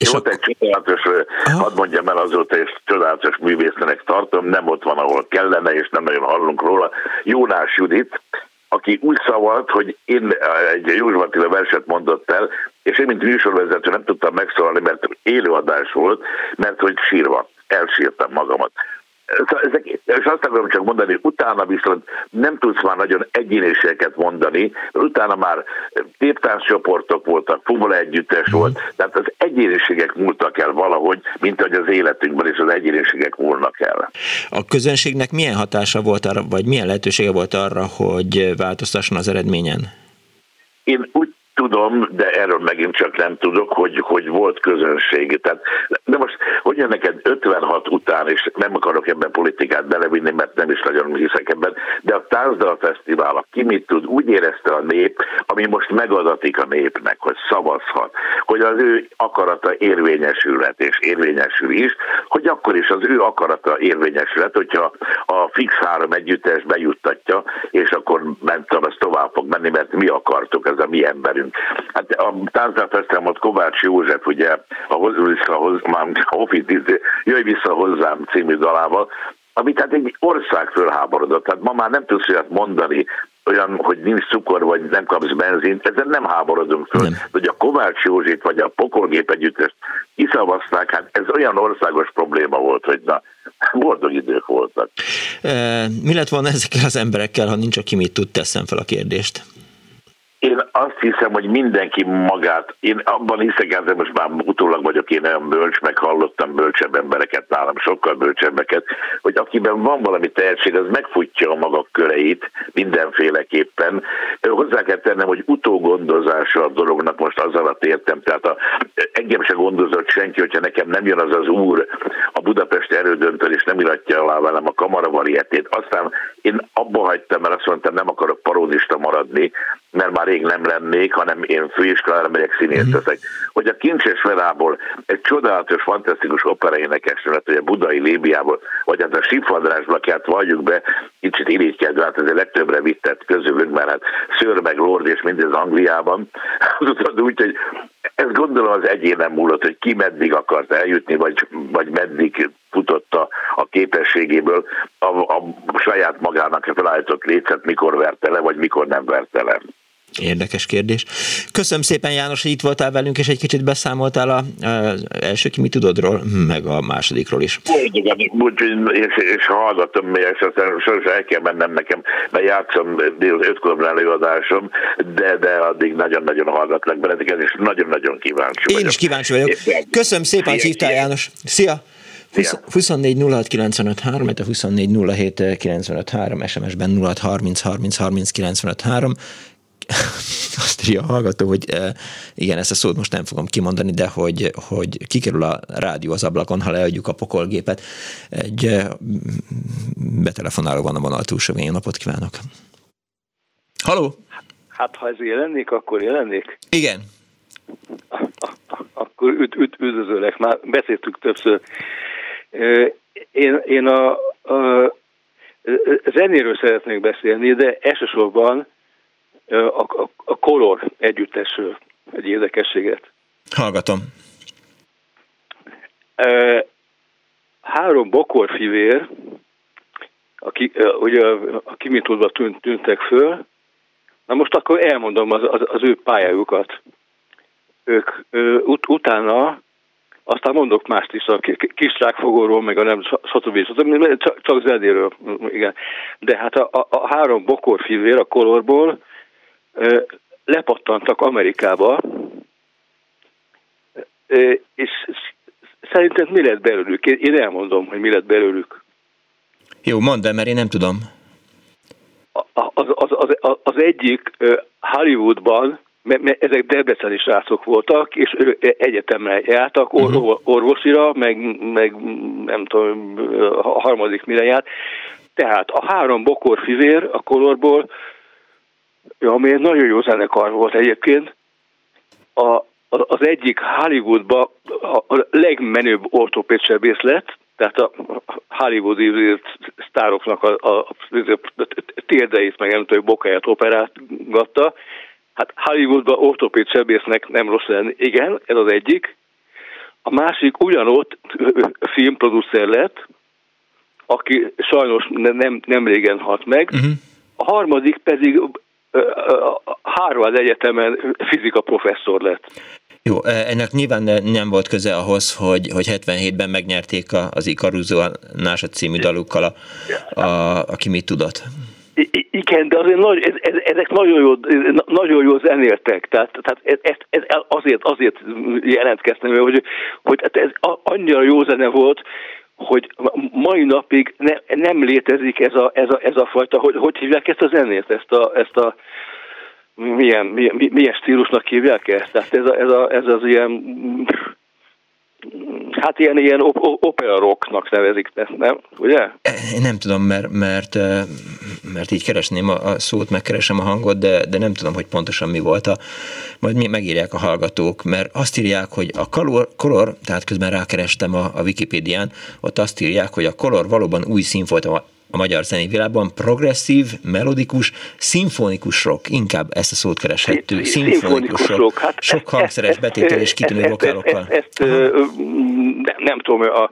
És volt egy csodálatos, hadd mondjam el azóta, és csodálatos művésznek tartom, nem ott van, ahol kellene, és nem nagyon hallunk róla. Jónás Judit, aki úgy szavalt, hogy én egy József Attila verset mondott el, és én, mint műsorvezető nem tudtam megszólalni, mert élőadás volt, mert hogy sírva, elsírtam magamat. Szóval ezek, és azt akarom csak mondani, hogy utána viszont nem tudsz már nagyon egyéniségeket mondani, utána már csoportok voltak, fuvola együttes mm. volt, tehát az egyéniségek múltak el valahogy, mint hogy az életünkben is az egyéniségek múlnak el. A közönségnek milyen hatása volt arra, vagy milyen lehetősége volt arra, hogy változtasson az eredményen? Én úgy tudom, de erről megint csak nem tudok, hogy, hogy volt közönség. Tehát, de most, hogy neked 56 után, és nem akarok ebben politikát belevinni, mert nem is nagyon hiszek ebben, de a Tárzdal Fesztivál, ki mit tud, úgy érezte a nép, ami most megadatik a népnek, hogy szavazhat, hogy az ő akarata érvényesülhet, és érvényesül is, hogy akkor is az ő akarata érvényesülhet, hogyha a fix három együttes bejuttatja, és akkor tudom, ez tovább fog menni, mert mi akartuk, ez a mi emberünk. Hát a táncdalfesztivámot Kovács József, ugye, a, vissza, a Jöjj vissza hozzám című dalával, amit hát egy ország fölháborodott. Tehát ma már nem tudsz olyat mondani, olyan, hogy nincs cukor, vagy nem kapsz benzint, ezen nem háborodunk föl. Nem. Hogy a Kovács Józsit, vagy a Pokolgép együttest kiszavazták, hát ez olyan országos probléma volt, hogy na, boldog idők voltak. E, mi lett volna ezekkel az emberekkel, ha nincs, aki mit tud, teszem fel a kérdést? Én azt hiszem, hogy mindenki magát, én abban hiszek, hogy most már utólag vagyok én olyan bölcs, meg hallottam bölcsebb embereket nálam, sokkal bölcsebbeket, hogy akiben van valami tehetség, az megfutja a maga köreit mindenféleképpen. Hozzá kell tennem, hogy utógondozása a dolognak most az alatt értem, tehát a, engem se gondozott senki, hogyha nekem nem jön az az úr a Budapest erődöntől, és nem iratja alá velem a kamaravarietét. Aztán én abba hagytam, mert azt mondtam, nem akarok paródista maradni, mert már rég nem lennék, hanem én főiskolára megyek színész uh-huh. leszek. Hogy a Kincses Felából egy csodálatos, fantasztikus opera énekes lett, hogy a budai Lébiából, vagy hát a Sifandrásból kellett valljuk be, kicsit irigykedve, hát ezért legtöbbre vittet közülünk, mert hát Szőr meg Lord és mindez Angliában. Tudod úgy, hogy ez gondolom az egyénem múlott, hogy ki meddig akart eljutni, vagy, vagy meddig futott a, a képességéből a, a saját magának felállított lécet, mikor verte le, vagy mikor nem verte le. Érdekes kérdés. Köszönöm szépen János, hogy itt voltál velünk, és egy kicsit beszámoltál az első ki mi tudodról, meg a másodikról is. és, és hallgatom, és aztán sosem el kell mennem nekem, mert játszom ötkor előadásom, de, de addig nagyon-nagyon hallgatlak benneteket, és nagyon-nagyon kíváncsi Én vagyok. is kíváncsi vagyok. Köszönöm szépen, hogy hívtál János. Szia! 24 06 95 3, a 24 07 95 3, SMS-ben 06 30 30 30 95 3, azt írja a hallgató, hogy igen, ezt a szót most nem fogom kimondani, de hogy, hogy kikerül a rádió az ablakon, ha leadjuk a pokolgépet. Egy betelefonáló van a vonal túlsó Jó napot kívánok! Haló! Hát, ha ez jelennék, akkor jelennék? Igen. Akkor üt, üt, üdvözöllek, már beszéltük többször. Én, én a, a zenéről szeretnék beszélni, de elsősorban a, a, a Color együttesről egy érdekességet. Hallgatom. Három bokorfivér, aki, ugye, aki mint tudva tűnt, tűntek föl, na most akkor elmondom az, az, az ő pályájukat. Ők ut, utána aztán mondok mást is, a kisrákfogóról, meg a nem, stb. stb. Csak, csak zenéről, igen. De hát a, a, a három bokorfivér a kolorból lepattantak Amerikába, és szerinted mi lett belőlük? Én elmondom, hogy mi lett belőlük. Jó, mondd el, mert én nem tudom. Az, az, az, az egyik Hollywoodban, mert ezek debreceni srácok voltak, és egyetemre jártak, uh-huh. orvosira, meg, meg nem tudom, a harmadik mire járt. Tehát a három bokorfivér a kolorból ami egy nagyon jó zenekar volt egyébként. A, az egyik Hollywoodba a legmenőbb ortopédsebész lett, tehát a hollywoodi sztároknak a, a, a térdeit, meg nem tudom, bokáját operálgatta. Hát Hollywoodban ortopédsebésznek nem rossz lenni. Igen, ez az egyik. A másik ugyanott filmproducer lett, aki sajnos nem, nem régen halt meg. Uh-huh. A harmadik pedig Harvard Egyetemen fizika professzor lett. Jó, ennek nyilván nem volt köze ahhoz, hogy, hogy 77-ben megnyerték az Ikaruzo a NASA című dalukkal, a, a, aki mit tudott. Igen, de azért nagy, ez, ez, ezek nagyon jó, nagyon jó zenéltek, tehát, tehát ez, ez, ez azért, azért jelentkeztem, hogy, hogy hát ez annyira jó zene volt, hogy mai napig ne, nem létezik ez a, ez, a, ez a fajta, hogy, hogy hívják ezt a zenét, ezt a, ezt a milyen, milyen, milyen stílusnak hívják ezt? Tehát ez, a, ez, a, ez az ilyen Hát ilyen, ilyen opera rocknak nevezik, nem? Ugye? Én nem tudom, mert, mert, mert így keresném a szót, megkeresem a hangot, de, de nem tudom, hogy pontosan mi volt a, majd megírják a hallgatók, mert azt írják, hogy a color, color tehát közben rákerestem a, a Wikipédián, ott azt írják, hogy a color valóban új színfolyam a magyar zenei világban progresszív, melodikus, szimfonikus rock, inkább ezt a szót kereshető, szimfonikus rock. Hát sok hangszeres betétel és kitűnő vokálokkal. Ezt, ezt, ezt, ezt nem, nem tudom, a,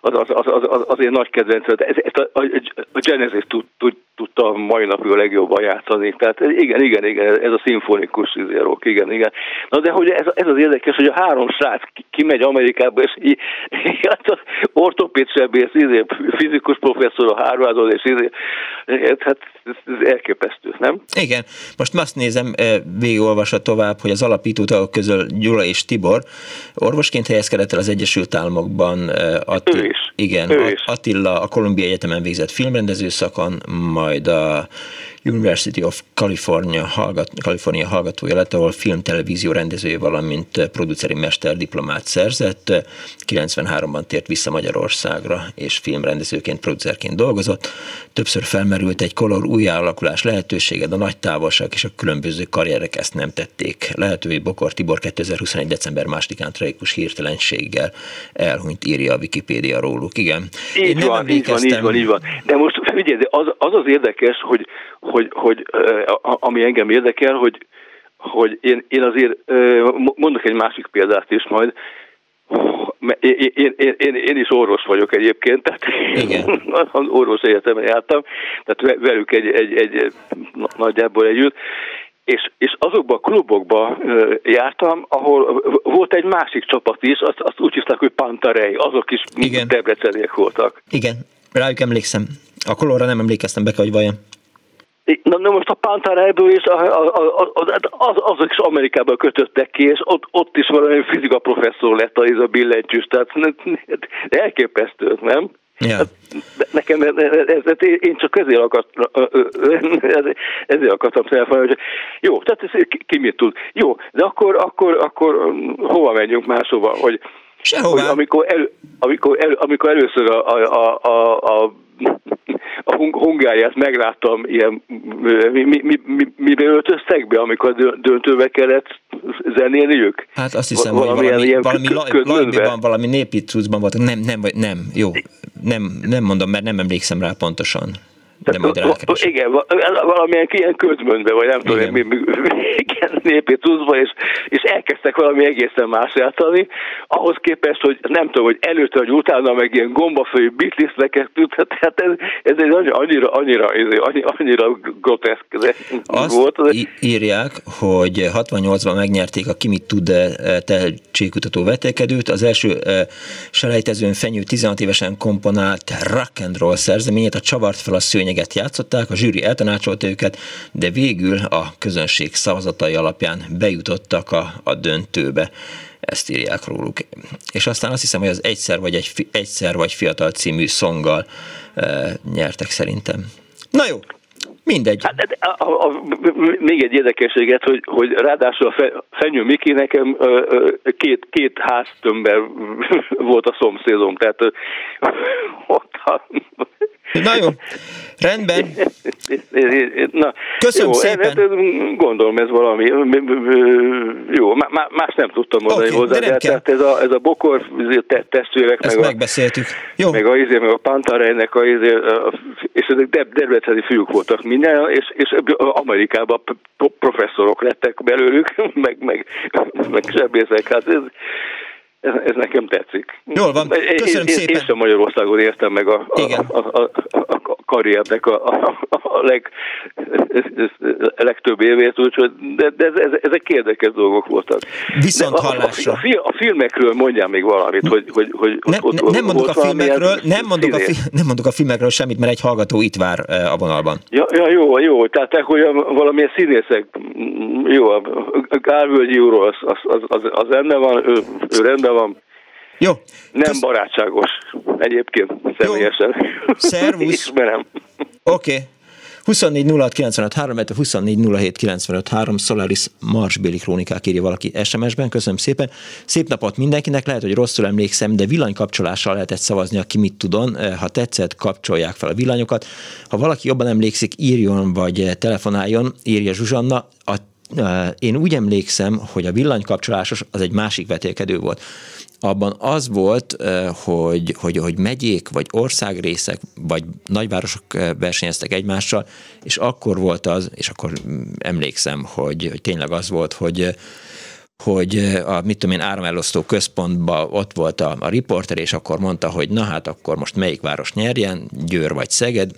az, az, az, az, az, az én nagy kedvenc. Ez, ez a, a, a Genesis tud, tud, tudta mai napig a legjobban játszani. Tehát igen, igen, igen, ez a szimfonikus rock, igen, igen. Na de hogy ez, ez az érdekes, hogy a három srác kimegy Amerikába, és így, hát az ortopéd sebész, izé, fizikus professzor a Harvardon, és izé, hát ez, ez elképesztő, nem? Igen, most azt nézem, eh, végigolvasva tovább, hogy az alapító tagok közül Gyula és Tibor orvosként helyezkedett el az Egyesült Államokban. Eh, Attila, ő is. Igen, ő is. Attila a Columbia Egyetemen végzett filmrendező szakon, majd a University of California, hallgat, California hallgatója lett, ahol film, televízió rendezője, valamint produceri mester diplomát szerzett. 93-ban tért vissza Magyarországra, és filmrendezőként, producerként dolgozott. Többször felmerült egy kolor újjáalakulás lehetősége, de a nagy távolság és a különböző karrierek ezt nem tették. Lehetővé Bokor Tibor 2021. december 2-án tragikus hirtelenséggel elhunyt, írja a Wikipédia róluk. Igen. Így Én van, így van, így van, így van. De most figyelj, az, az az érdekes, hogy hogy, hogy ami engem érdekel, hogy, hogy én, én azért mondok egy másik példát is majd, én, én, én, én, is orvos vagyok egyébként, tehát Igen. orvos egyetemen jártam, tehát velük egy, egy, egy nagyjából együtt, és, és azokban a klubokba jártam, ahol volt egy másik csapat is, azt, azt úgy hisznek, hogy Pantarei, azok is Igen. debreceniek voltak. Igen, rájuk emlékszem. A kolorra nem emlékeztem be, hogy vajon. Na, na most a Pantareiből is a, a, a, az, azok is Amerikába kötöttek ki, és ott, ott is valami fizika professzor lett a, a billentyűs, tehát elképesztő, nem? Ja. Hát, nekem ez, ez, ez, én csak ezért, akartam, ezért akartam telefonálni, hogy jó, tehát ez, ki mit tud. Jó, de akkor, akkor, akkor hova menjünk máshova, hogy, Sehová. hogy amikor, el, amikor, el, amikor először a, a, a, a a Hungáriát megláttam ilyen, mi, mi, mi, mi, mibe öltöztek be, amikor döntőbe kellett zenélniük? Hát azt hiszem, valami, hogy valami, valami lajbiban, valami népi volt. Nem, nem, nem, jó, nem, nem mondom, mert nem emlékszem rá pontosan. De majd rákeresek. Igen, valamilyen ilyen közmönbe, vagy nem tudom, mi, igen, népi tuszba, és, és elkezdtek valami egészen más játszani, ahhoz képest, hogy nem tudom, hogy előtte vagy utána, meg ilyen gombafői bitliszteket tudhat, hát ez, ez egy annyira, annyira, annyira, annyira groteszk Azt volt. írják, hogy 68-ban megnyerték a Kimi Tud eh, tehetségkutató vetékedőt, az első uh, selejtezőn fenyő 16 évesen komponált rock and roll szerzeményét, a csavart fel a szőnyeg lényeget játszották, a zsűri eltanácsolta őket, de végül a közönség szavazatai alapján bejutottak a, a döntőbe ezt írják róluk. És aztán azt hiszem, hogy az Egyszer vagy, egy, egyszer vagy Fiatal című szonggal e, nyertek szerintem. Na jó, Mindegy. Hát, a, a, a, még egy érdekességet, hogy, hogy ráadásul a fe, Fenyő Miki nekem két, két háztömbben volt a szomszédom, tehát ott a, Na jó, rendben. Na, Köszönöm jó, szépen. Hát, gondolom ez valami, jó, más nem tudtam mondani okay, hozzá, de, de tehát ez a, ez a bokor testvérek, Ezt meg megbeszéltük. Jó. Meg a, izé, meg a Pantarejnek, a, izé, és ezek debreceni fiúk voltak minden, és, és Amerikában professzorok lettek belőlük, meg, meg, meg sebészek, hát ez, ez, ez nekem tetszik. Jól van, köszönöm én, szépen. Én sem Magyarországon értem meg a, a, a, a, a karriernek a, a, a leg, a legtöbb évét, úgyhogy de, de ez, ez, ezek érdekes dolgok voltak. Viszont de hallásra. A, a, a filmekről mondjál még valamit, hogy, hogy, hogy ne, ott, ott, nem mondok a filmekről, nem mondok a, fi, nem mondok a filmekről semmit, mert egy hallgató itt vár a vonalban. Ja, ja jó, jó, tehát hogy valamilyen színészek, jó, a Gálvölgyi úr az, az, az, az, az rendben van, ő, ő rendben van, jó. Nem Kösz... barátságos egyébként személyesen. Jó. Szervusz. Ismerem. Oké. Okay. 24 06 95 3, 24 07 95 3, Solaris Marsbéli krónikák írja valaki SMS-ben, köszönöm szépen. Szép napot mindenkinek, lehet, hogy rosszul emlékszem, de villanykapcsolással lehetett szavazni, aki mit tudon. Ha tetszett, kapcsolják fel a villanyokat. Ha valaki jobban emlékszik, írjon vagy telefonáljon, írja Zsuzsanna. A, én úgy emlékszem, hogy a villanykapcsolásos az egy másik vetélkedő volt. Abban az volt, hogy, hogy, hogy megyék, vagy országrészek, vagy nagyvárosok versenyeztek egymással, és akkor volt az, és akkor emlékszem, hogy, hogy tényleg az volt, hogy hogy a, mit tudom én, áramelosztó központban ott volt a, a riporter, és akkor mondta, hogy na hát akkor most melyik város nyerjen, Győr vagy Szeged,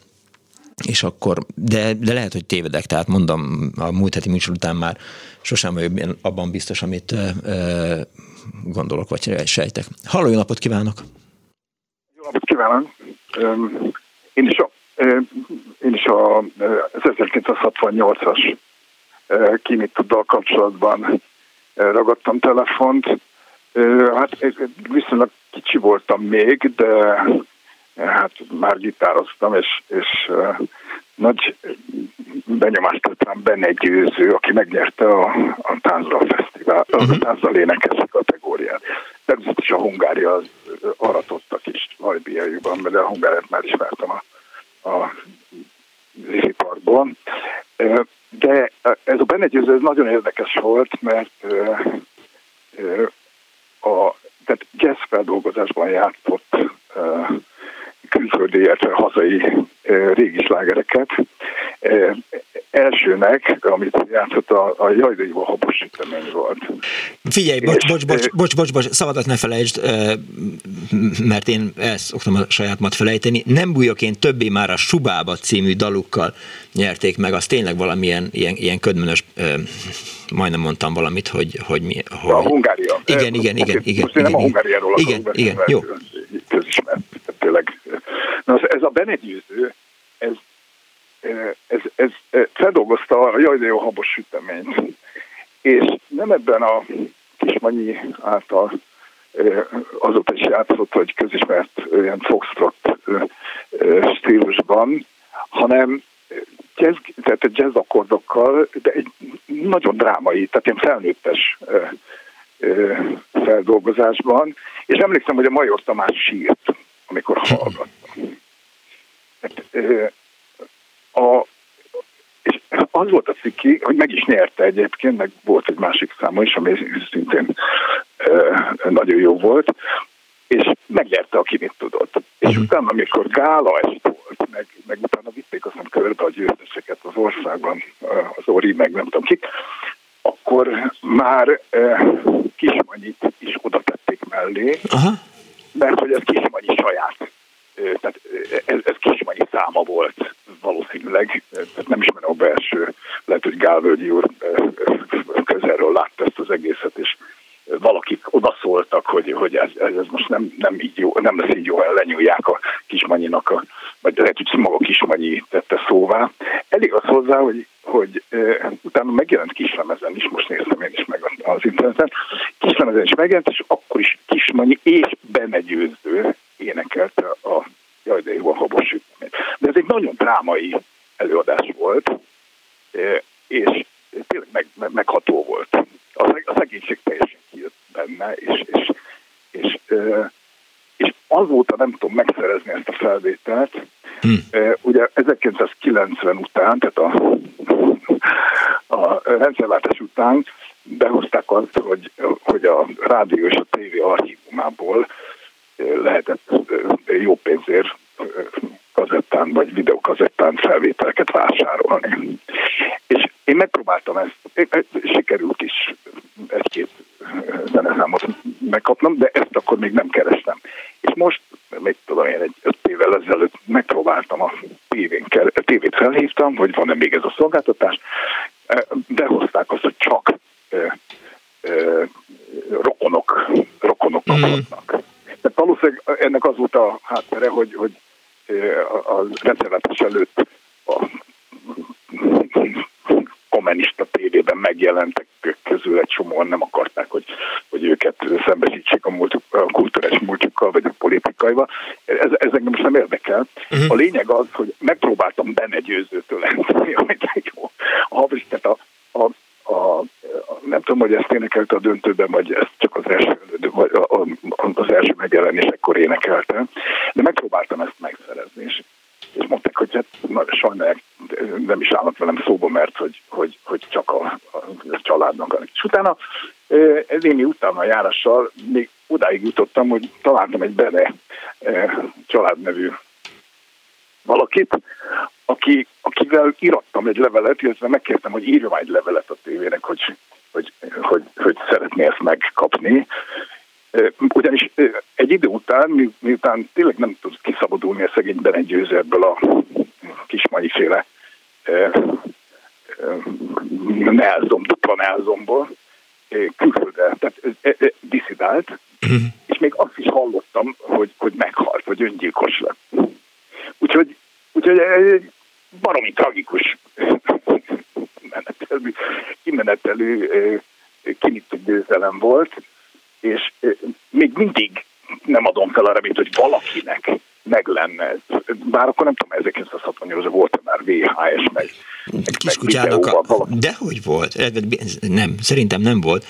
és akkor, de, de lehet, hogy tévedek, tehát mondom, a múlt heti műsor után már sosem vagyok abban biztos, amit ö, ö, gondolok, vagy sejtek. Halló, jó napot kívánok! Jó napot kívánok! Én is a, én is a 1968-as kimituddal kapcsolatban ragadtam telefont. Hát viszonylag kicsi voltam még, de hát már gitároztam, és, és nagy benyomást tett rám Benne Győző, aki megnyerte a, a Tánzra Fesztivál, uh-huh. a Tánzra énekes kategóriát. Természetesen a Hungária az aratottak is Lajbiaiban, de a Hungáriát már ismertem a, a Ziziparkból. De ez a Benne Győző ez nagyon érdekes volt, mert a, tehát jazz feldolgozásban játszott külföldi, illetve hazai régi slágereket. Elsőnek, amit játszott a, a Jajdaival habos sütemény volt. Figyelj, bocs, bocs, bocs, bocs, bocs, bocs, szabadat ne felejtsd, mert én ezt szoktam a sajátmat felejteni. Nem bújok én többé már a Subába című dalukkal nyerték meg, az tényleg valamilyen ilyen, ilyen ködmönös, majdnem mondtam valamit, hogy, hogy mi. Hogy... A Hungária. Igen, igen, igen. igen, Most igen, nem igen, a Hungáriáról igen, igen, jó. Közismert, tényleg. Na, ez a Benegyőző, ez, ez, ez feldolgozta a jaj, de jó habos süteményt. És nem ebben a Kismanyi által azóta is játszott, hogy közismert ilyen foxtrot stílusban, hanem jazz, tehát jazz akkordokkal, de egy nagyon drámai, tehát ilyen felnőttes feldolgozásban, és emlékszem, hogy a Major Tamás sírt, amikor hallgattam. Hát, a, és az volt a ciki, hogy meg is nyerte egyébként, meg volt egy másik száma is, ami szintén nagyon jó volt, és megnyerte, aki mit tudott. És uh-huh. utána, amikor gála ez volt, meg, meg utána vitték aztán körbe a győzteseket az országban, az Ori, meg nem tudom kik, akkor már Kismanyit is oda tették mellé, uh-huh. mert hogy ez Kismanyi saját tehát ez, ez Kismanyi száma volt valószínűleg, nem ismerem a belső, lehet, hogy Gálvölgyi úr közelről látta ezt az egészet, és valakik odaszóltak, hogy, hogy ez, ez most nem, nem, így jó, nem lesz így jó, lenyúlják a Kismanyinak, a, vagy lehet, hogy maga Kismanyi tette szóvá. Elég az hozzá, hogy, hogy uh, utána megjelent kislemezen is, most néztem én is meg az interneten, kislemezen is megjelent, és akkor is Kismanyi és Benegyőző énekelte a Jaj, de jó a habos sütemény. De ez egy nagyon drámai előadás volt, és tényleg meg, meg, megható volt. A, a szegénység teljesen kijött benne, és, és, és, és azóta nem tudom megszerezni ezt a felvételt. Hm. Ugye 1990 után, tehát a, a rendszerváltás után behozták azt, hogy, hogy a rádió és a tévé archívumából lehetett jó pénzért kazettán vagy videokazettán felvételeket vásárolni. És én megpróbáltam ezt, sikerült is egy-két zeneszámot megkapnom, de ezt akkor még nem kerestem. És most, még tudom én, egy öt évvel ezelőtt megpróbáltam a tévén, a tévét felhívtam, hogy van-e még ez a szolgáltatás, behozták azt, hogy csak rokonok, rokonok mm. kaphatnak. Mm. Tehát valószínűleg ennek az volt a háttere, hogy, hogy a rendszerváltás előtt a kommunista tévében megjelentek közül egy csomóan nem akarták, hogy, hogy őket szembesítsék a, múlt, a kulturális múltjukkal, vagy a politikaival. Ez, ez engem most nem érdekel. Uh-huh. A lényeg az, hogy megpróbáltam benne győzőtől lenni, amit jó. A, tehát a, a, a, a, nem tudom, hogy ezt énekelte a döntőben, vagy ezt csak az első, vagy a, a, az első megjelenésekkor énekelte, de megpróbáltam ezt megszerezni, és, és mondták, hogy hát na, sajnálják, nem is állnak velem szóba, mert hogy, hogy, hogy csak a, a, a családnak. És utána utána járással még odáig jutottam, hogy találtam egy Bene családnevű valakit, aki, akivel irattam egy levelet, illetve megkértem, hogy írja egy levelet a tévének, hogy, hogy, hogy, hogy szeret szeretné ezt megkapni. Ugyanis egy idő után, miután tényleg nem tud kiszabadulni a szegény Benegyőző ebből a kismanyiféle nelzom, dupla nelzomból, külföldre, tehát diszidált, uh-huh. és még azt is hallottam, hogy, hogy meghalt, vagy öngyilkos lett. Úgyhogy, úgyhogy egy baromi tragikus kimenetelő, kimenetelő kinitű győzelem volt, és még mindig nem adom fel a reményt, hogy valakinek meg lenne. Bár akkor nem tudom, 1968 volt már VHS, meg, Kiskutyának a... Dehogy volt? Nem, szerintem nem volt.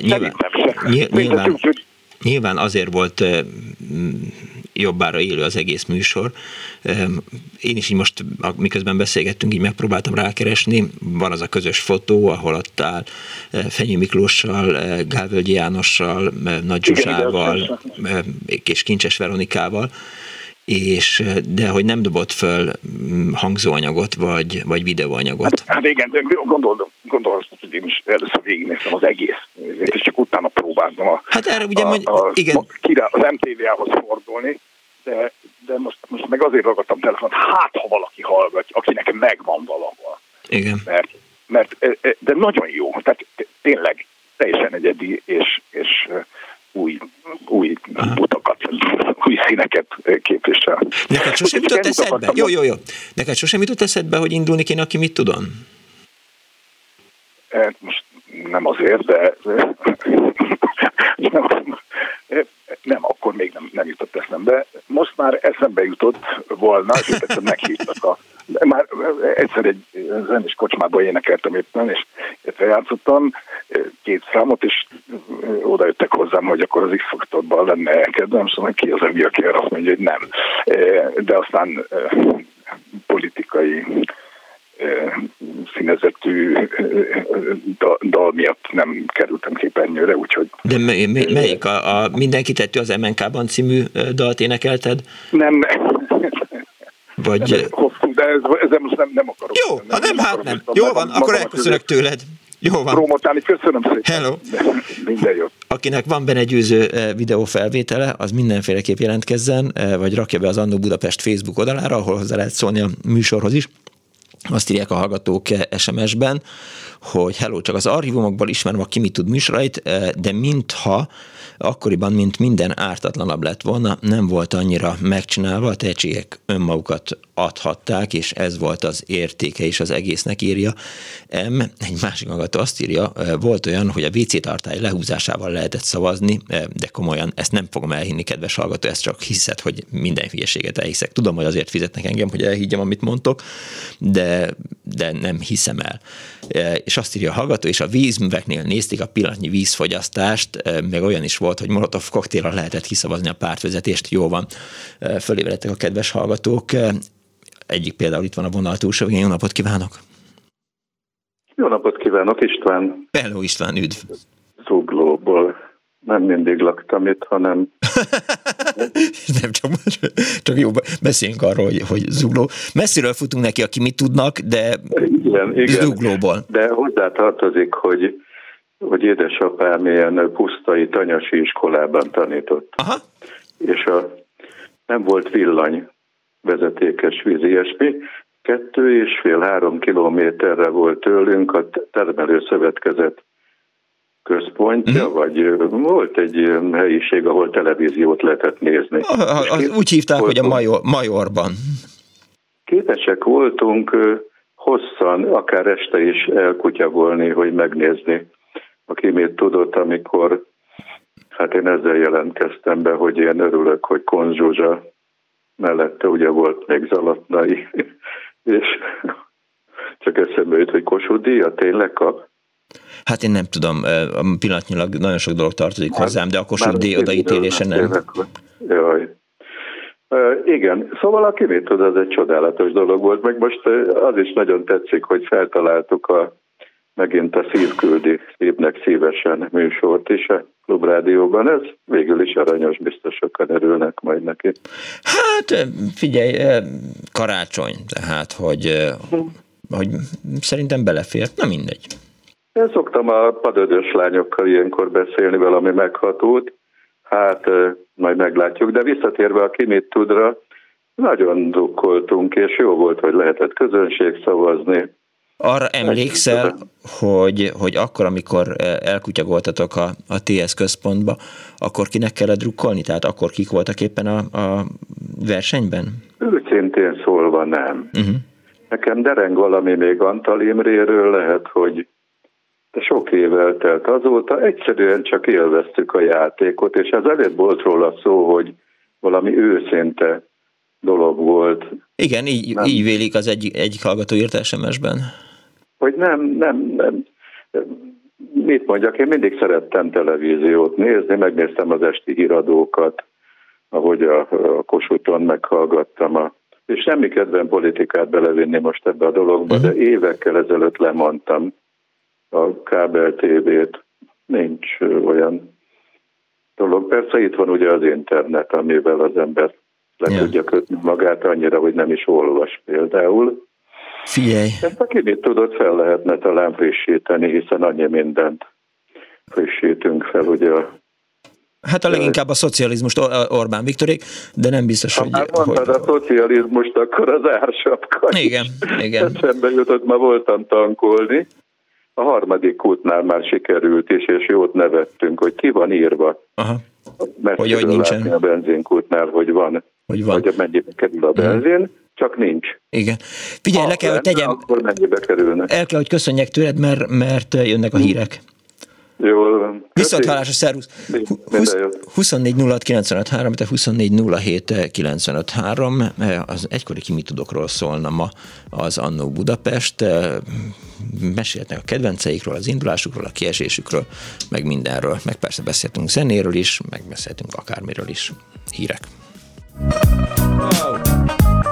Nyilván, nyilván, nyilván azért volt jobbára élő az egész műsor. Én is így most, miközben beszélgettünk, így megpróbáltam rákeresni. Van az a közös fotó, ahol ott áll Fenyő Miklóssal, Gálvölgyi Jánossal, Nagy Zsuzsával és Kincses Veronikával és de hogy nem dobott föl mm, hangzóanyagot, vagy, vagy videóanyagot. Hát, hát igen, gondolom, gondolom, hogy én is először végignéztem az egész, és csak utána próbáltam a, hát erre ugye, a, mondj, a, igen. A, kire, az MTV-hoz fordulni, de, de most, most meg azért ragadtam telefont, hát ha valaki hallgatja, akinek megvan valahol. Igen. Mert, mert, de nagyon jó, tehát tényleg teljesen egyedi, és, és új, új utakat, új színeket képvisel. Neked sosem jutott eszedbe? Jó, jó, jó. Neked sosem jutott eszedbe, hogy indulni kéne, aki mit tudon? E, most nem azért, de nem, nem, akkor még nem, nem jutott eszembe. Most már eszembe jutott volna, és egyszer meghívtak a... Már egyszer egy zenés kocsmában énekeltem éppen, és játszottam két számot, és oda jöttek hozzám, hogy akkor az X-faktorban lenne elkezdem, szóval ki az, aki azt mondja, hogy nem. De aztán politikai színezetű dal miatt nem kerültem képernyőre, úgyhogy... De mely, melyik? A, a Mindenki tettő az MNK-ban című dalt énekelted? Nem, vagy... Nem, hosszú, de ez, ez most nem, nem akarok. Jó, ha nem, hát nem. Jó van, akkor elköszönök tőled. Jó van. Promotálni, köszönöm szépen. Hello. Minden jót. Akinek van benne győző videófelvétele, az mindenféleképp jelentkezzen, vagy rakja be az Annó Budapest Facebook oldalára, ahol hozzá lehet szólni a műsorhoz is. Azt írják a hallgatók SMS-ben, hogy hello, csak az archívumokból ismerem a Kimi tud műsorait, de mintha akkoriban, mint minden ártatlanabb lett volna, nem volt annyira megcsinálva, a tehetségek önmagukat adhatták, és ez volt az értéke is az egésznek írja. M, egy másik hallgató azt írja, volt olyan, hogy a WC tartály lehúzásával lehetett szavazni, de komolyan ezt nem fogom elhinni, kedves hallgató, ezt csak hiszed, hogy minden hülyeséget elhiszek. Tudom, hogy azért fizetnek engem, hogy elhiggyem, amit mondtok, de, de nem hiszem el. És azt írja a hallgató, és a vízműveknél nézték a pillanatnyi vízfogyasztást, meg olyan is volt, hogy Molotov koktélra lehetett kiszavazni a pártvezetést, jó van, fölébredtek a kedves hallgatók. Egyik például itt van a vonal túlsó, jó napot kívánok! Jó napot kívánok, István! Hello István, üdv! Zuglóból. Nem mindig laktam itt, hanem... nem, csak, csak jó, beszéljünk arról, hogy, hogy zugló. Messziről futunk neki, aki mit tudnak, de igen, igen. zuglóból. De hozzá tartozik, hogy hogy édesapám ilyen pusztai tanyasi iskolában tanított. Aha. És a, nem volt villany vezetékes víz, ilyesmi. Kettő és fél-három kilométerre volt tőlünk a termelőszövetkezet központja, mm. vagy volt egy helyiség, ahol televíziót lehetett nézni. Az, az úgy hívták, voltunk, hogy a major, Majorban. Képesek voltunk hosszan, akár este is elkutyavolni, hogy megnézni aki mit tudott, amikor hát én ezzel jelentkeztem be, hogy én örülök, hogy Konzsuzsa mellette ugye volt még Zalatnai, és csak eszembe jut, hogy Kossuth díjat tényleg kap. Hát én nem tudom, pillanatnyilag nagyon sok dolog tartozik hát, hozzám, de a Kossuth díj odaítélése nem. Jaj. igen, szóval aki mit tud, az egy csodálatos dolog volt, meg most az is nagyon tetszik, hogy feltaláltuk a megint a szívküldi szívnek szívesen műsort is a klubrádióban. Ez végül is aranyos, biztos sokan örülnek majd neki. Hát figyelj, karácsony, tehát hogy, hogy szerintem belefér, na mindegy. Én szoktam a padödös lányokkal ilyenkor beszélni valami meghatót, hát majd meglátjuk, de visszatérve a ki mit tudra, nagyon drukkoltunk, és jó volt, hogy lehetett közönség szavazni. Arra emlékszel, hogy, hogy akkor, amikor elkutyagoltatok a, a TS központba, akkor kinek kellett drukkolni? Tehát akkor kik voltak éppen a, a versenyben? Őszintén szólva nem. Uh-huh. Nekem dereng valami még Antal Imréről, lehet, hogy de sok év eltelt azóta, egyszerűen csak élveztük a játékot, és ez előbb volt róla szó, hogy valami őszinte dolog volt. Igen, így, nem. így vélik az egy, egyik hallgató írt SMS-ben. Hogy nem, nem, nem. Mit mondjak, én mindig szerettem televíziót nézni, megnéztem az esti híradókat, ahogy a, a Kossuthon meghallgattam a és semmi kedven politikát belevinni most ebbe a dologba, de mhm. évekkel ezelőtt lemondtam a kábel tévét. Nincs olyan dolog. Persze itt van ugye az internet, amivel az ember le yeah. tudja kötni magát annyira, hogy nem is olvas például. Figyelj! Ezt aki mit tudott, fel lehetne talán frissíteni, hiszen annyi mindent frissítünk fel ugye a Hát a leginkább a szocializmust Orbán Viktorék, de nem biztos, hogy... Hát mondtad hogy... a szocializmust, akkor az ársapka Igen, igen. Eszembe jutott, ma voltam tankolni. A harmadik kútnál már sikerült is, és jót nevettünk, hogy ki van írva. Aha. Hogy, hogy nincsen. A benzinkútnál, hogy van. Hogy van. Hogy mennyibe kerül a benzin. Mm csak nincs. Igen. Figyelj, ha le kell, hogy tegyem. Akkor mennyibe kerülne? El kell, hogy köszönjek tőled, mert, mert jönnek a hírek. Jól van. Viszont hálás a szervusz. 24 06 953, te 24 07 953, az egykori kimi tudokról szólna ma az Annó Budapest. Meséltek a kedvenceikről, az indulásukról, a kiesésükről, meg mindenről. Meg persze beszéltünk zenéről is, meg beszéltünk akármiről is. Hírek. Wow.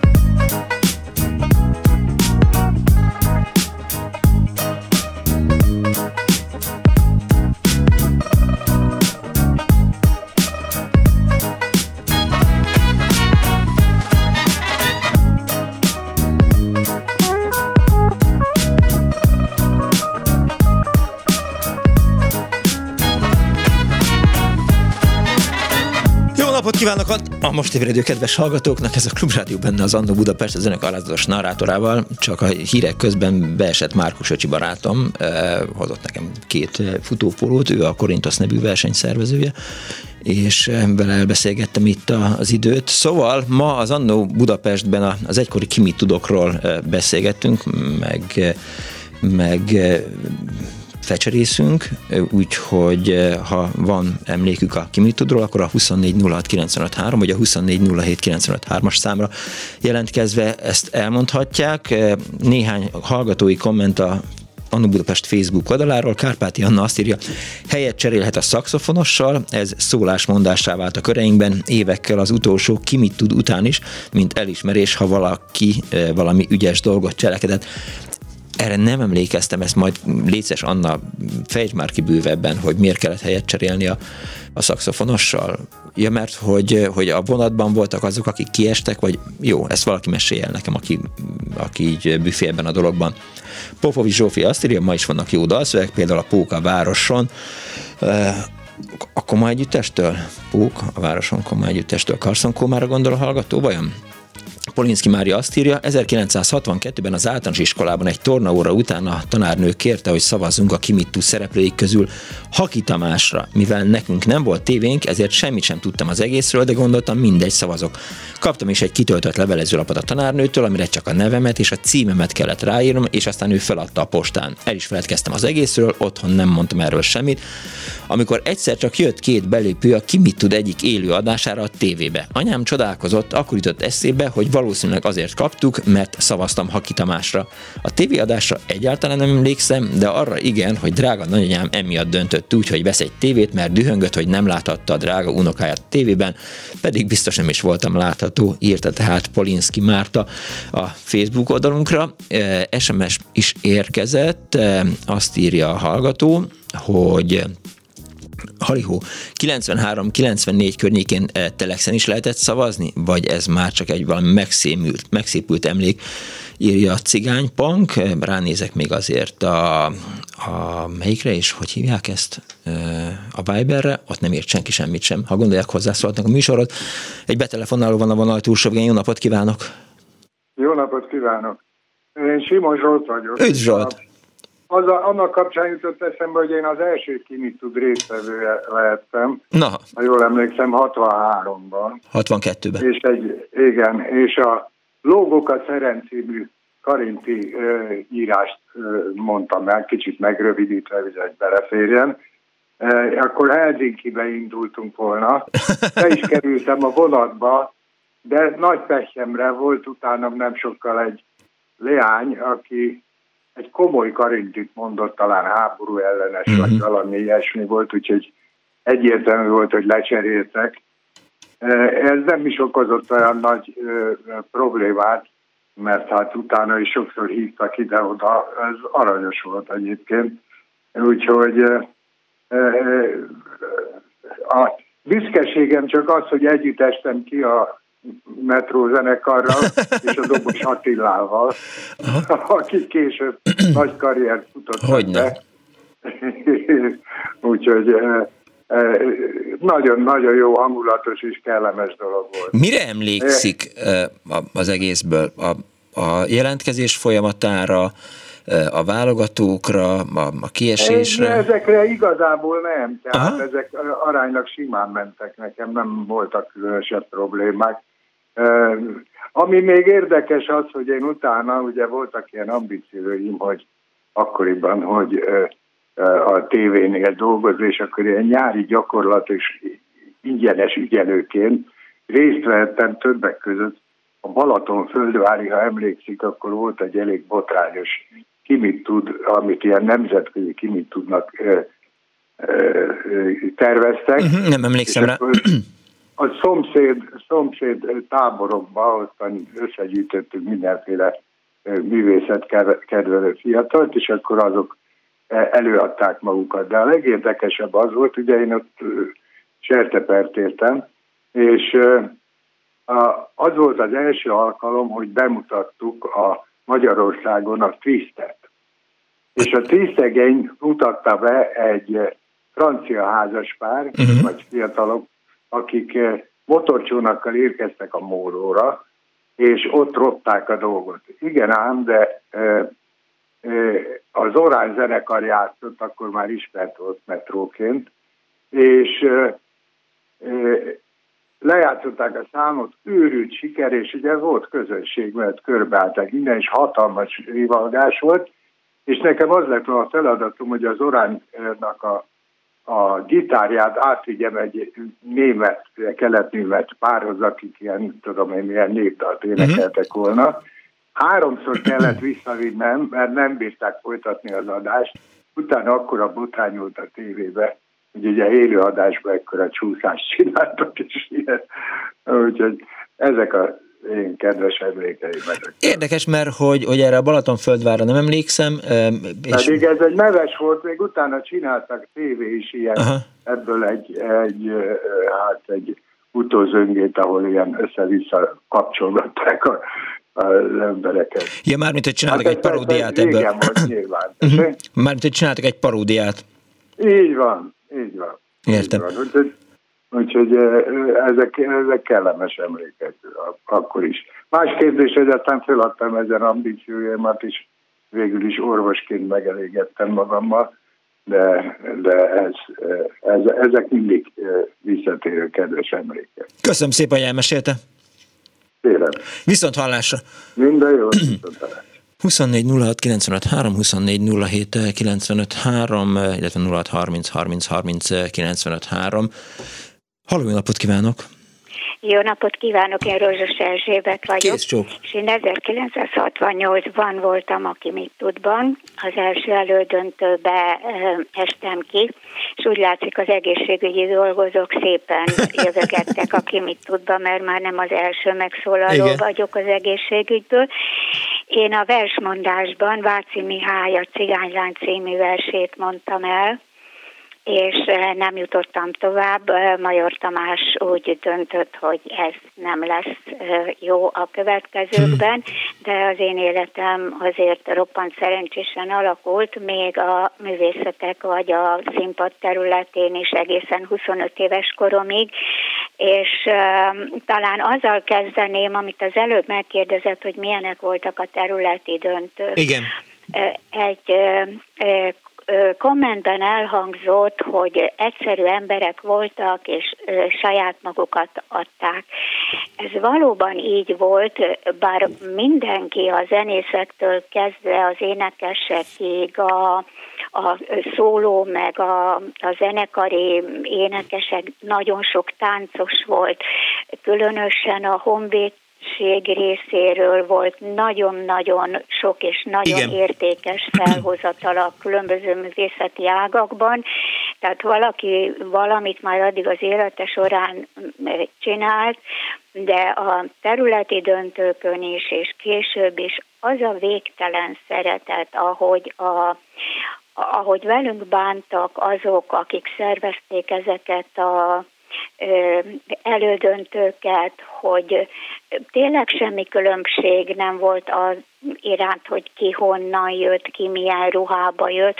Kívánok a most ébredő kedves hallgatóknak, ez a Klubrádió benne az Andó Budapest az önök alázatos narrátorával, csak a hírek közben beesett Márkus Öcsi barátom, eh, hozott nekem két futópólót, ő a Korintos nevű versenyszervezője, és vele elbeszélgettem itt az időt. Szóval ma az Annó Budapestben az egykori Kimi Tudokról beszélgettünk, meg meg fecserészünk, úgyhogy ha van emlékük a Kimitudról, akkor a 2406953 vagy a 2407953-as számra jelentkezve ezt elmondhatják. Néhány hallgatói komment a Annu Budapest Facebook oldaláról, Kárpáti Anna azt írja, helyet cserélhet a szakszofonossal, ez szólásmondássá vált a köreinkben évekkel az utolsó ki mit tud után is, mint elismerés, ha valaki valami ügyes dolgot cselekedett erre nem emlékeztem, ezt majd léces Anna, fejtsd már ki bővebben, hogy miért kellett helyet cserélni a, a szakszofonossal. Ja, mert hogy, hogy a vonatban voltak azok, akik kiestek, vagy jó, ezt valaki mesélje el nekem, aki, aki így büfé ebben a dologban. Popovi Zsófi azt írja, ma is vannak jó dalszöveg, például a Póka városon, a Koma együttestől? Pók a városon Koma együttestől. Carson Komára gondol a hallgató, vajon? Polinszki Mária azt írja, 1962-ben az általános iskolában egy tornaóra után a tanárnő kérte, hogy szavazzunk a Kimittu szereplőik közül Haki Tamásra. Mivel nekünk nem volt tévénk, ezért semmit sem tudtam az egészről, de gondoltam, mindegy szavazok. Kaptam is egy kitöltött levelezőlapot a tanárnőtől, amire csak a nevemet és a címemet kellett ráírnom, és aztán ő feladta a postán. El is feledkeztem az egészről, otthon nem mondtam erről semmit. Amikor egyszer csak jött két belépő a Kimittu egyik élő adására a tévébe. Anyám csodálkozott, akkor jutott eszébe, hogy valószínűleg azért kaptuk, mert szavaztam Haki Tamásra. A tévéadásra egyáltalán nem emlékszem, de arra igen, hogy drága nagyanyám emiatt döntött úgy, hogy vesz egy tévét, mert dühöngött, hogy nem láthatta a drága unokáját a tévében, pedig biztos nem is voltam látható, írta tehát Polinski Márta a Facebook oldalunkra. SMS is érkezett, azt írja a hallgató, hogy Halihó, 93-94 környékén eh, Telexen is lehetett szavazni, vagy ez már csak egy valami megszépült, megszépült emlék, írja a cigánypunk, eh, ránézek még azért a, a melyikre is, hogy hívják ezt, eh, a Viberre, ott nem írt senki semmit sem. Ha gondolják, hozzászólhatnak a műsorot. Egy betelefonáló van a vonal túlsó, jó napot kívánok! Jó napot kívánok! Én Simon Zsolt vagyok. Üdv Zsolt! Az a, annak kapcsán jutott eszembe, hogy én az első tud résztvevője lehettem. Na. Ha jól emlékszem, 63-ban. 62-ben. És egy, igen, és a Lógok a Karinti ö, írást ö, mondtam el, kicsit megrövidítve, hogy egy beleférjen. E, akkor Helsinki-be indultunk volna. Be is kerültem a vonatba, de nagy pehjemre volt utána nem sokkal egy leány, aki egy komoly karintit mondott, talán háború ellenes, uh-huh. vagy valami ilyesmi volt, úgyhogy egyértelmű volt, hogy lecseréltek. Ez nem is okozott olyan nagy problémát, mert hát utána is sokszor hívtak ide-oda, ez aranyos volt egyébként. Úgyhogy a büszkeségem csak az, hogy együtt estem ki a metró zenekarral és a Dobos Attilával, aki később nagy karriert futott be. Úgyhogy nagyon-nagyon jó hangulatos és kellemes dolog volt. Mire emlékszik az egészből? A, a jelentkezés folyamatára, a válogatókra, a, a kiesésre? Ezekre igazából nem, tehát Aha. ezek aránylag simán mentek nekem, nem voltak különösebb problémák. Ami még érdekes az, hogy én utána, ugye voltak ilyen ambícióim, hogy akkoriban, hogy a tévénél dolgozni, és akkor ilyen nyári gyakorlat és ingyenes ügyelőként részt vehettem többek között a Balaton földvári, ha emlékszik, akkor volt egy elég botrányos ki mit tud, amit ilyen nemzetközi ki mit tudnak ö, ö, terveztek. Uh-huh, nem emlékszem rá. A szomszéd, szomszéd táborokba ottan összegyűjtöttünk mindenféle művészetkedvelő fiatalt, és akkor azok előadták magukat. De a legérdekesebb az volt, ugye én ott sertepert értem, és az volt az első alkalom, hogy bemutattuk a Magyarországon a Twistet. És a Twistegény mutatta be egy francia házaspár, uh-huh. vagy fiatalok, akik eh, motorcsónakkal érkeztek a Móróra, és ott ropták a dolgot. Igen ám, de e, e, az Orány zenekar játszott, akkor már ismert volt metróként, és lejátszották a számot, őrült siker, és ugye volt közönség, mert körbeálltak minden, és hatalmas rivalgás volt, és nekem az lett a feladatom, hogy az Oránynak a a gitárját átvigyem egy német, kelet-német párhoz, akik ilyen, tudom én, milyen népdalt énekeltek volna. Háromszor kellett visszavinnem, mert nem bírták folytatni az adást. Utána akkora botrányult a tévébe, hogy ugye élő adásban ekkora csúszást csináltak, és ilyen. Úgyhogy ezek a én kedves emlékeim. Érdekes, mert hogy, hogy erre a Balatonföldvára nem emlékszem. És... Pedig ez egy neves volt, még utána csináltak tévé is ilyen, Aha. ebből egy, egy, hát egy utózöngét, ahol ilyen össze-vissza kapcsolgatták a, az embereket. Ja, mármint, hogy csináltak hát egy paródiát ebből. Igen, volt nyilván. Uh-huh. Mármint, hogy csináltak egy paródiát. Így van, így van. Értem. Így van. Úgyhogy Úgyhogy ezek, ezek kellemes emlékek akkor is. Más kérdés, hogy aztán feladtam ezen ambícióimat, és végül is orvosként megelégettem magammal, de, de ez, ez, ezek mindig visszatérő kedves emlékek. Köszönöm szépen, hogy elmesélte. Kérem. Viszont hallásra. Minden jó, viszont hallásra. 24 06 95 3, 24 07 95 3, illetve 06 30 30 30 95 3. Halló, napot kívánok! Jó napot kívánok, én Rózsas Erzsébet vagyok. Kész csók. És én 1968-ban voltam a Kimitudban, az első elődöntőbe estem ki, és úgy látszik az egészségügyi dolgozók szépen jövögettek a Kimitudba, mert már nem az első megszólaló Igen. vagyok az egészségügyből. Én a versmondásban Váci Mihály a Cigánylány című versét mondtam el, és eh, nem jutottam tovább. Eh, Major Tamás úgy döntött, hogy ez nem lesz eh, jó a következőkben, de az én életem azért roppant szerencsésen alakult, még a művészetek vagy a színpad területén is egészen 25 éves koromig, és talán azzal kezdeném, amit az előbb megkérdezett, hogy milyenek voltak a területi döntők. Igen. Egy kommentben elhangzott, hogy egyszerű emberek voltak, és saját magukat adták. Ez valóban így volt, bár mindenki a zenészektől kezdve az énekesekig, a, a szóló, meg a, a zenekari énekesek, nagyon sok táncos volt, különösen a Honvéd részéről volt nagyon-nagyon sok és nagyon Igen. értékes felhozatal a különböző művészeti ágakban. Tehát valaki valamit már addig az élete során csinált, de a területi döntőkön is, és később is az a végtelen szeretet, ahogy a, ahogy velünk bántak azok, akik szervezték ezeket a elődöntőket, hogy tényleg semmi különbség nem volt az iránt, hogy ki honnan jött, ki milyen ruhába jött,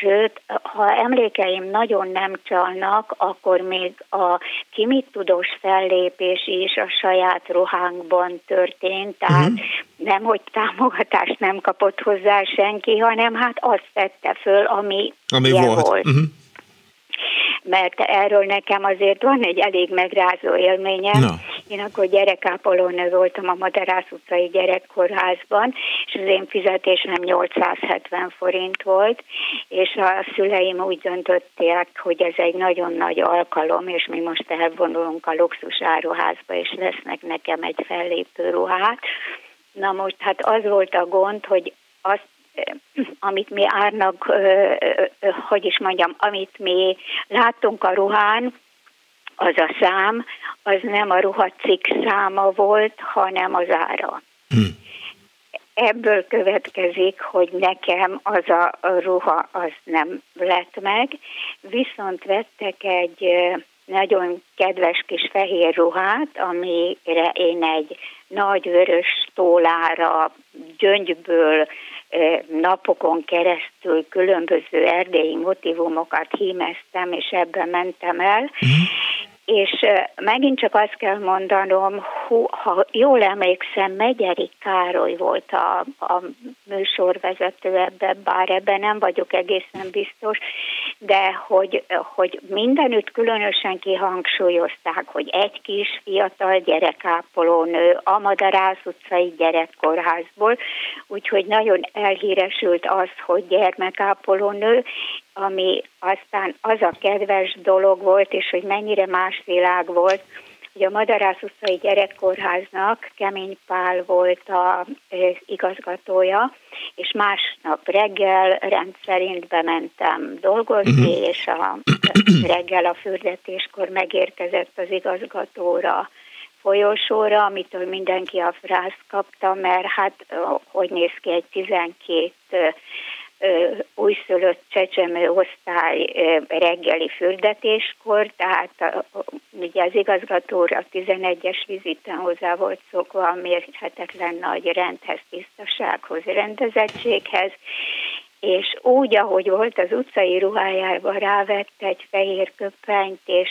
sőt, ha emlékeim nagyon nem csalnak, akkor még a ki mit tudós fellépés is a saját ruhánkban történt, tehát uh-huh. nem, hogy támogatást nem kapott hozzá senki, hanem hát azt tette föl, ami, ami volt. volt. Uh-huh mert erről nekem azért van egy elég megrázó élményem. No. Én akkor gyerekápolónő voltam a Madarász utcai gyerekkórházban, és az én fizetésem 870 forint volt, és a szüleim úgy döntötték, hogy ez egy nagyon nagy alkalom, és mi most elvonulunk a luxus áruházba, és lesznek nekem egy fellépő ruhát. Na most hát az volt a gond, hogy azt amit mi árnak, hogy is mondjam, amit mi láttunk a ruhán, az a szám, az nem a ruhacikk száma volt, hanem az ára. Hmm. Ebből következik, hogy nekem az a ruha az nem lett meg, viszont vettek egy nagyon kedves kis fehér ruhát, amire én egy nagy vörös tólára gyöngyből napokon keresztül különböző erdélyi motivumokat hímeztem, és ebben mentem el. Uh-huh. És megint csak azt kell mondanom, ha jól emlékszem, Megyeri Károly volt a, a műsorvezető ebbe, bár ebben nem vagyok egészen biztos, de hogy, hogy mindenütt különösen kihangsúlyozták, hogy egy kis fiatal gyerekápolónő a Madarász utcai gyerekkórházból, úgyhogy nagyon elhíresült az, hogy gyermekápolónő, ami aztán az a kedves dolog volt, és hogy mennyire más világ volt, hogy a Madarász utcai gyerekkórháznak Kemény Pál volt az igazgatója, és másnap reggel rendszerint bementem dolgozni, uh-huh. és a reggel a fürdetéskor megérkezett az igazgatóra folyosóra, amitől mindenki a frászt kapta, mert hát hogy néz ki egy 12 újszülött csecsemő osztály reggeli fürdetéskor, tehát ugye az igazgatóra a 11-es viziten hozzá volt szokva a mérhetetlen nagy rendhez, tisztasághoz, rendezettséghez, és úgy, ahogy volt az utcai ruhájában rávett egy fehér köpenyt, és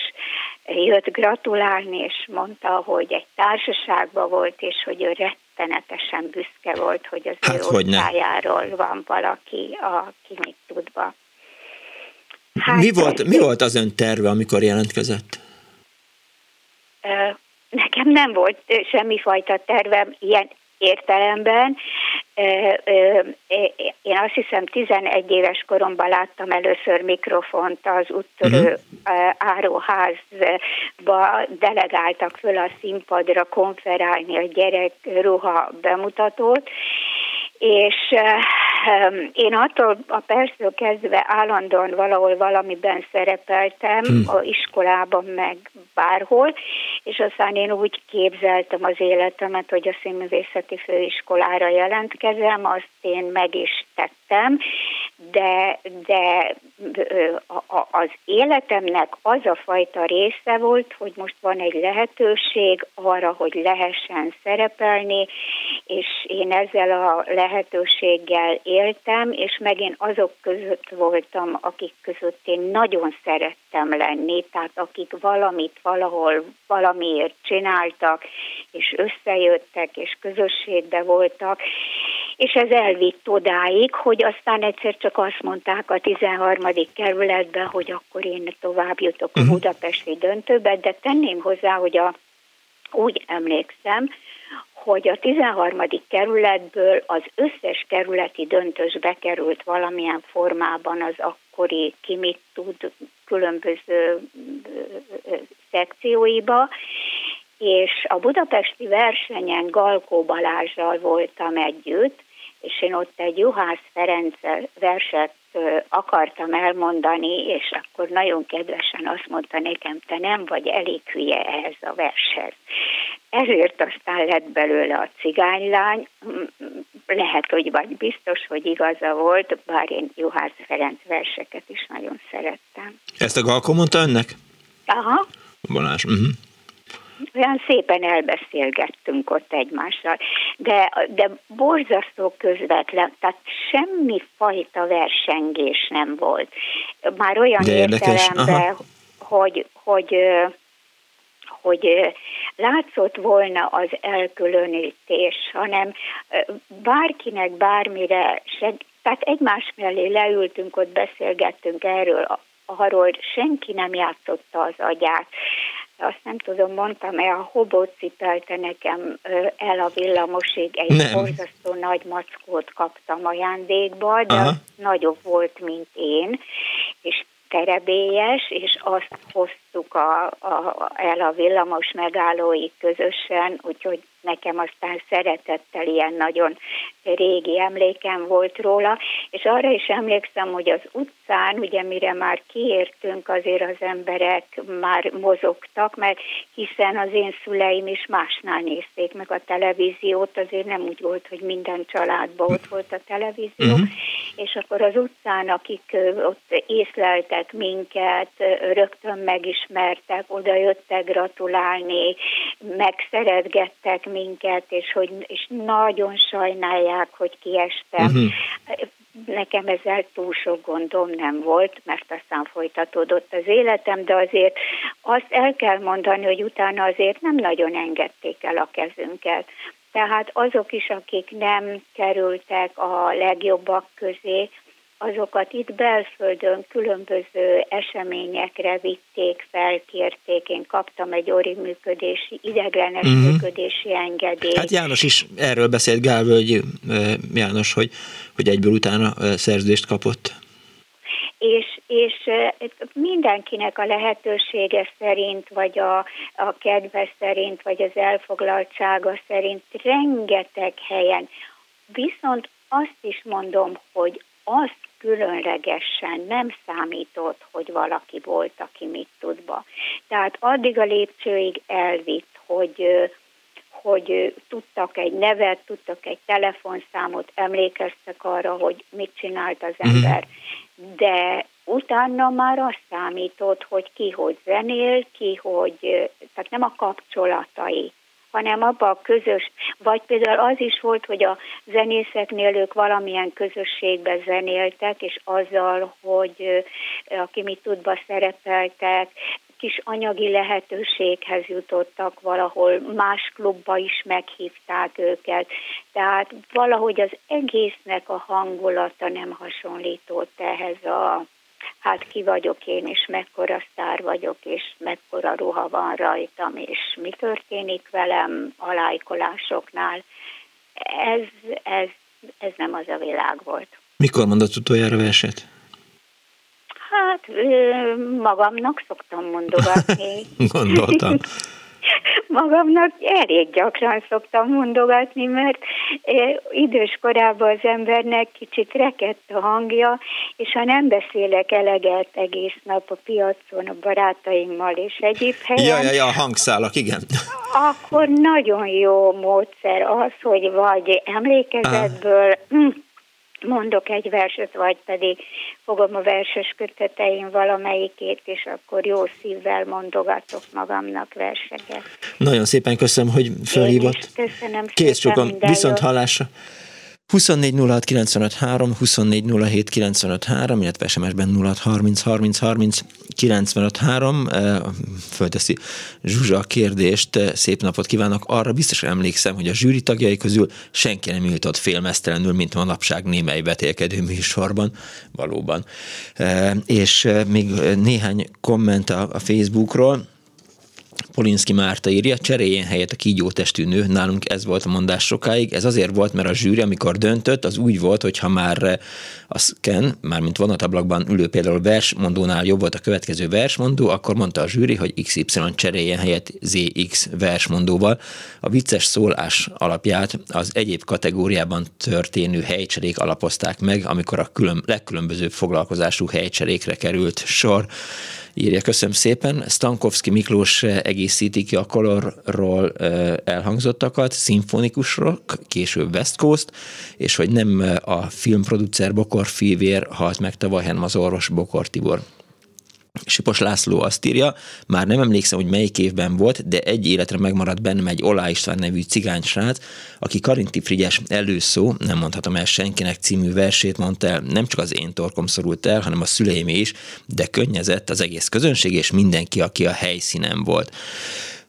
jött gratulálni, és mondta, hogy egy társaságban volt, és hogy ő rettenetesen büszke volt, hogy az hát, ő osztályáról van valaki, aki mit tudva. Hát, mi, volt, mi volt az ön terve, amikor jelentkezett? Nekem nem volt semmifajta tervem ilyen értelemben. Én azt hiszem 11 éves koromban láttam először mikrofont az úttörő uh-huh. áruházba, delegáltak föl a színpadra konferálni a gyerek ruha bemutatót, és én attól a perctől kezdve állandóan valahol valamiben szerepeltem, hmm. a iskolában meg bárhol, és aztán én úgy képzeltem az életemet, hogy a színművészeti főiskolára jelentkezem, azt én meg is tettem, de, de az életemnek az a fajta része volt, hogy most van egy lehetőség arra, hogy lehessen szerepelni, és én ezzel a lehetőséggel éltem, és megint azok között voltam, akik között én nagyon szerettem lenni, tehát akik valamit valahol valamiért csináltak, és összejöttek, és közösségbe voltak, és ez elvitt odáig, hogy aztán egyszer csak azt mondták a 13. kerületben, hogy akkor én tovább jutok a mhm. budapesti döntőbe, de tenném hozzá, hogy a, úgy emlékszem, hogy a 13. kerületből az összes kerületi döntős bekerült valamilyen formában az akkori ki mit tud különböző szekcióiba, és a budapesti versenyen Galkó Balázsral voltam együtt, és én ott egy Juhász Ferenc verset akartam elmondani, és akkor nagyon kedvesen azt mondta nekem, te nem vagy elég hülye ehhez a vershez. Ezért aztán lett belőle a cigánylány, lehet, hogy vagy biztos, hogy igaza volt, bár én Juhász Ferenc verseket is nagyon szerettem. Ezt a Galko mondta önnek? Aha. Balázs. Uh-huh olyan szépen elbeszélgettünk ott egymással, de, de borzasztó közvetlen, tehát semmi fajta versengés nem volt. Már olyan értelemben, hogy, hogy hogy látszott volna az elkülönítés, hanem bárkinek bármire seg, tehát egymás mellé leültünk, ott beszélgettünk erről, arról senki nem játszotta az agyát azt nem tudom, mondtam-e, a hobó cipelte nekem el a villamosig, egy nem. borzasztó nagy mackót kaptam ajándékba, de Aha. nagyobb volt, mint én, és terebélyes, és azt hoztuk a, a, el a villamos megállóig közösen, úgyhogy nekem aztán szeretettel ilyen nagyon régi emlékem volt róla, és arra is emlékszem, hogy az utcán, ugye mire már kiértünk, azért az emberek már mozogtak, mert hiszen az én szüleim is másnál nézték meg a televíziót, azért nem úgy volt, hogy minden családban ott volt a televízió, uh-huh. és akkor az utcán, akik ott észleltek minket, rögtön megismertek, oda jöttek gratulálni, megszeretgettek minket, és hogy és nagyon sajnálják, hogy kiestem. Uh-huh. Nekem ezzel túl sok gondom nem volt, mert aztán folytatódott az életem, de azért azt el kell mondani, hogy utána azért nem nagyon engedték el a kezünket. Tehát azok is, akik nem kerültek a legjobbak közé, azokat itt belföldön különböző eseményekre vitték, felkérték. Én kaptam egy ori működési, ideglenes uh-huh. működési engedélyt. Hát János is erről beszélt, Gálvölgy János, hogy, hogy egyből utána szerződést kapott. És, és mindenkinek a lehetősége szerint, vagy a, a kedve szerint, vagy az elfoglaltsága szerint rengeteg helyen. Viszont azt is mondom, hogy azt különlegesen nem számított, hogy valaki volt, aki mit tudba. Tehát addig a lépcsőig elvitt, hogy hogy tudtak egy nevet, tudtak egy telefonszámot, emlékeztek arra, hogy mit csinált az mhm. ember. De utána már azt számított, hogy ki hogy zenél, ki hogy, tehát nem a kapcsolatai, hanem abba a közös, vagy például az is volt, hogy a zenészeknél ők valamilyen közösségbe zenéltek, és azzal, hogy aki mit tudba szerepeltek, is anyagi lehetőséghez jutottak valahol, más klubba is meghívták őket, tehát valahogy az egésznek a hangulata nem hasonlított ehhez a hát ki vagyok én, és mekkora sztár vagyok, és mekkora ruha van rajtam, és mi történik velem a lájkolásoknál. Ez, ez, ez nem az a világ volt. Mikor mondott utoljára verset? Hát magamnak szoktam mondogatni. Gondoltam. magamnak elég gyakran szoktam mondogatni, mert idős korában az embernek kicsit rekett a hangja, és ha nem beszélek eleget egész nap a piacon, a barátaimmal és egyéb helyen. Ja, ja, ja, hangszálak, igen. Akkor nagyon jó módszer az, hogy vagy emlékezetből, ah mondok egy verset, vagy pedig fogom a verses köteteim valamelyikét, és akkor jó szívvel mondogatok magamnak verseket. Nagyon szépen köszönöm, hogy felhívott. Köszönöm Kész sokan, viszont hallásra. 24 06 95 3, 24 07 95 3, illetve SMS-ben 06 30 30 30 95 3. Fölteszi Zsuzsa a kérdést, szép napot kívánok. Arra biztos emlékszem, hogy a zsűri tagjai közül senki nem ült ott félmeztelenül, mint manapság némely betélkedő műsorban, valóban. És még néhány komment a Facebookról Polinski Márta írja, cseréljen helyet a kígyó testű nő, nálunk ez volt a mondás sokáig, ez azért volt, mert a zsűri, amikor döntött, az úgy volt, hogy ha már eh, a scan, mármint vonatablakban ülő például versmondónál jobb volt a következő versmondó, akkor mondta a zsűri, hogy XY cseréljen helyet ZX versmondóval. A vicces szólás alapját az egyéb kategóriában történő helycserék alapozták meg, amikor a külön, legkülönbözőbb foglalkozású helycserékre került sor írja. Köszönöm szépen. Stankovski Miklós egészíti ki a Colorról elhangzottakat, szimfonikus rock, később West Coast, és hogy nem a filmproducer Bokor Fivér halt meg tavaly, hanem az orvos Bokor Tibor. Sipos László azt írja, már nem emlékszem, hogy melyik évben volt, de egy életre megmaradt bennem egy Olá István nevű cigánysrác, aki Karinti Frigyes előszó, nem mondhatom el senkinek című versét mondta el, nem csak az én torkom szorult el, hanem a szüleim is, de könnyezett az egész közönség és mindenki, aki a helyszínen volt.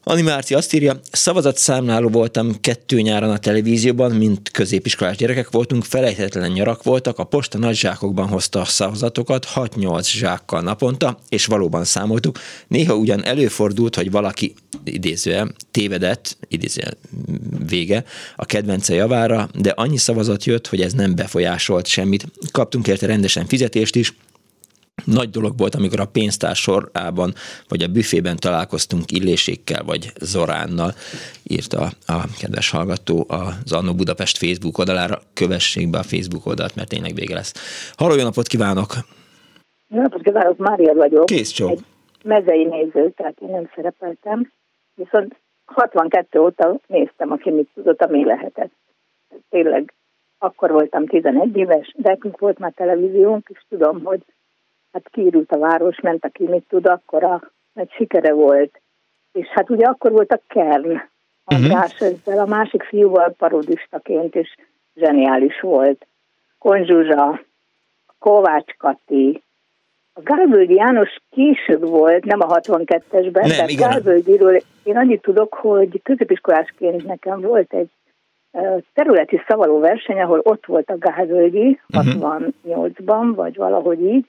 Animárci azt írja, szavazatszámláló voltam kettő nyáron a televízióban, mint középiskolás gyerekek voltunk, felejthetetlen nyarak voltak, a posta nagy zsákokban hozta a szavazatokat, 6-8 zsákkal naponta, és valóban számoltuk. Néha ugyan előfordult, hogy valaki idézője tévedett, idézője vége, a kedvence javára, de annyi szavazat jött, hogy ez nem befolyásolt semmit. Kaptunk érte rendesen fizetést is, nagy dolog volt, amikor a pénztár sorában, vagy a büfében találkoztunk Illésékkel, vagy Zoránnal, írta a kedves hallgató az Annó Budapest Facebook oldalára. Kövessék be a Facebook oldalt, mert tényleg vége lesz. Halló, jó napot kívánok! Jó napot kívánok, Mária vagyok. Kész csó. Egy mezei néző, tehát én nem szerepeltem. Viszont 62 óta néztem, aki mit tudott, ami lehetett. Tényleg akkor voltam 11 éves, de volt már televíziónk, és tudom, hogy hát kiírult a város, ment, aki mit tud, akkor a nagy sikere volt. És hát ugye akkor volt a Kern, András uh-huh. ezzel a másik fiúval parodistaként, és zseniális volt. Konzsuzsa, Kovács Kati, a Gálvölgyi János később volt, nem a 62-esben, nem, de Gálvölgyiről én annyit tudok, hogy középiskolásként nekem volt egy területi szavaló verseny, ahol ott volt a Gálvölgyi, uh-huh. 68-ban, vagy valahogy így,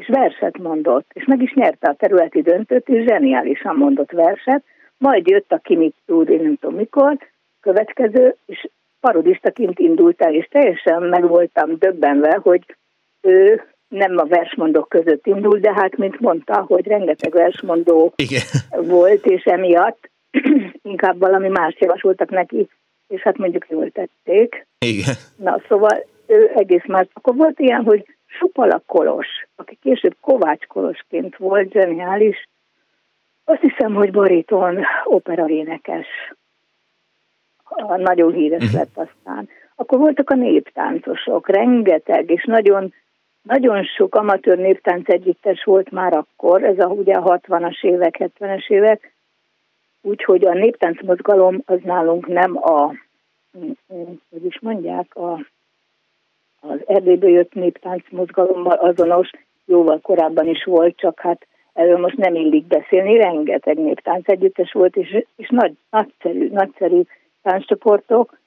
és verset mondott, és meg is nyerte a területi döntőt, és zseniálisan mondott verset, majd jött a ki mit tud, én nem tudom mikor, következő, és parodistaként indult el, és teljesen meg voltam döbbenve, hogy ő nem a versmondók között indul, de hát, mint mondta, hogy rengeteg versmondó Igen. volt, és emiatt inkább valami más javasoltak neki, és hát mondjuk jól tették. Igen. Na, szóval ő egész más. Akkor volt ilyen, hogy Supala Kolos, aki később Kovács Kolosként volt zseniális, azt hiszem, hogy bariton operaénekes. Nagyon híres uh-huh. lett aztán. Akkor voltak a néptáncosok, rengeteg, és nagyon, nagyon sok amatőr néptánc együttes volt már akkor, ez a ugye a 60-as évek, 70-es évek, úgyhogy a néptánc mozgalom az nálunk nem a, hogy is mondják, a az Erdélyből jött néptánc mozgalommal azonos, jóval korábban is volt, csak hát erről most nem illik beszélni, rengeteg néptánc együttes volt, és, és nagy, nagyszerű, nagyszerű tánccsoportok,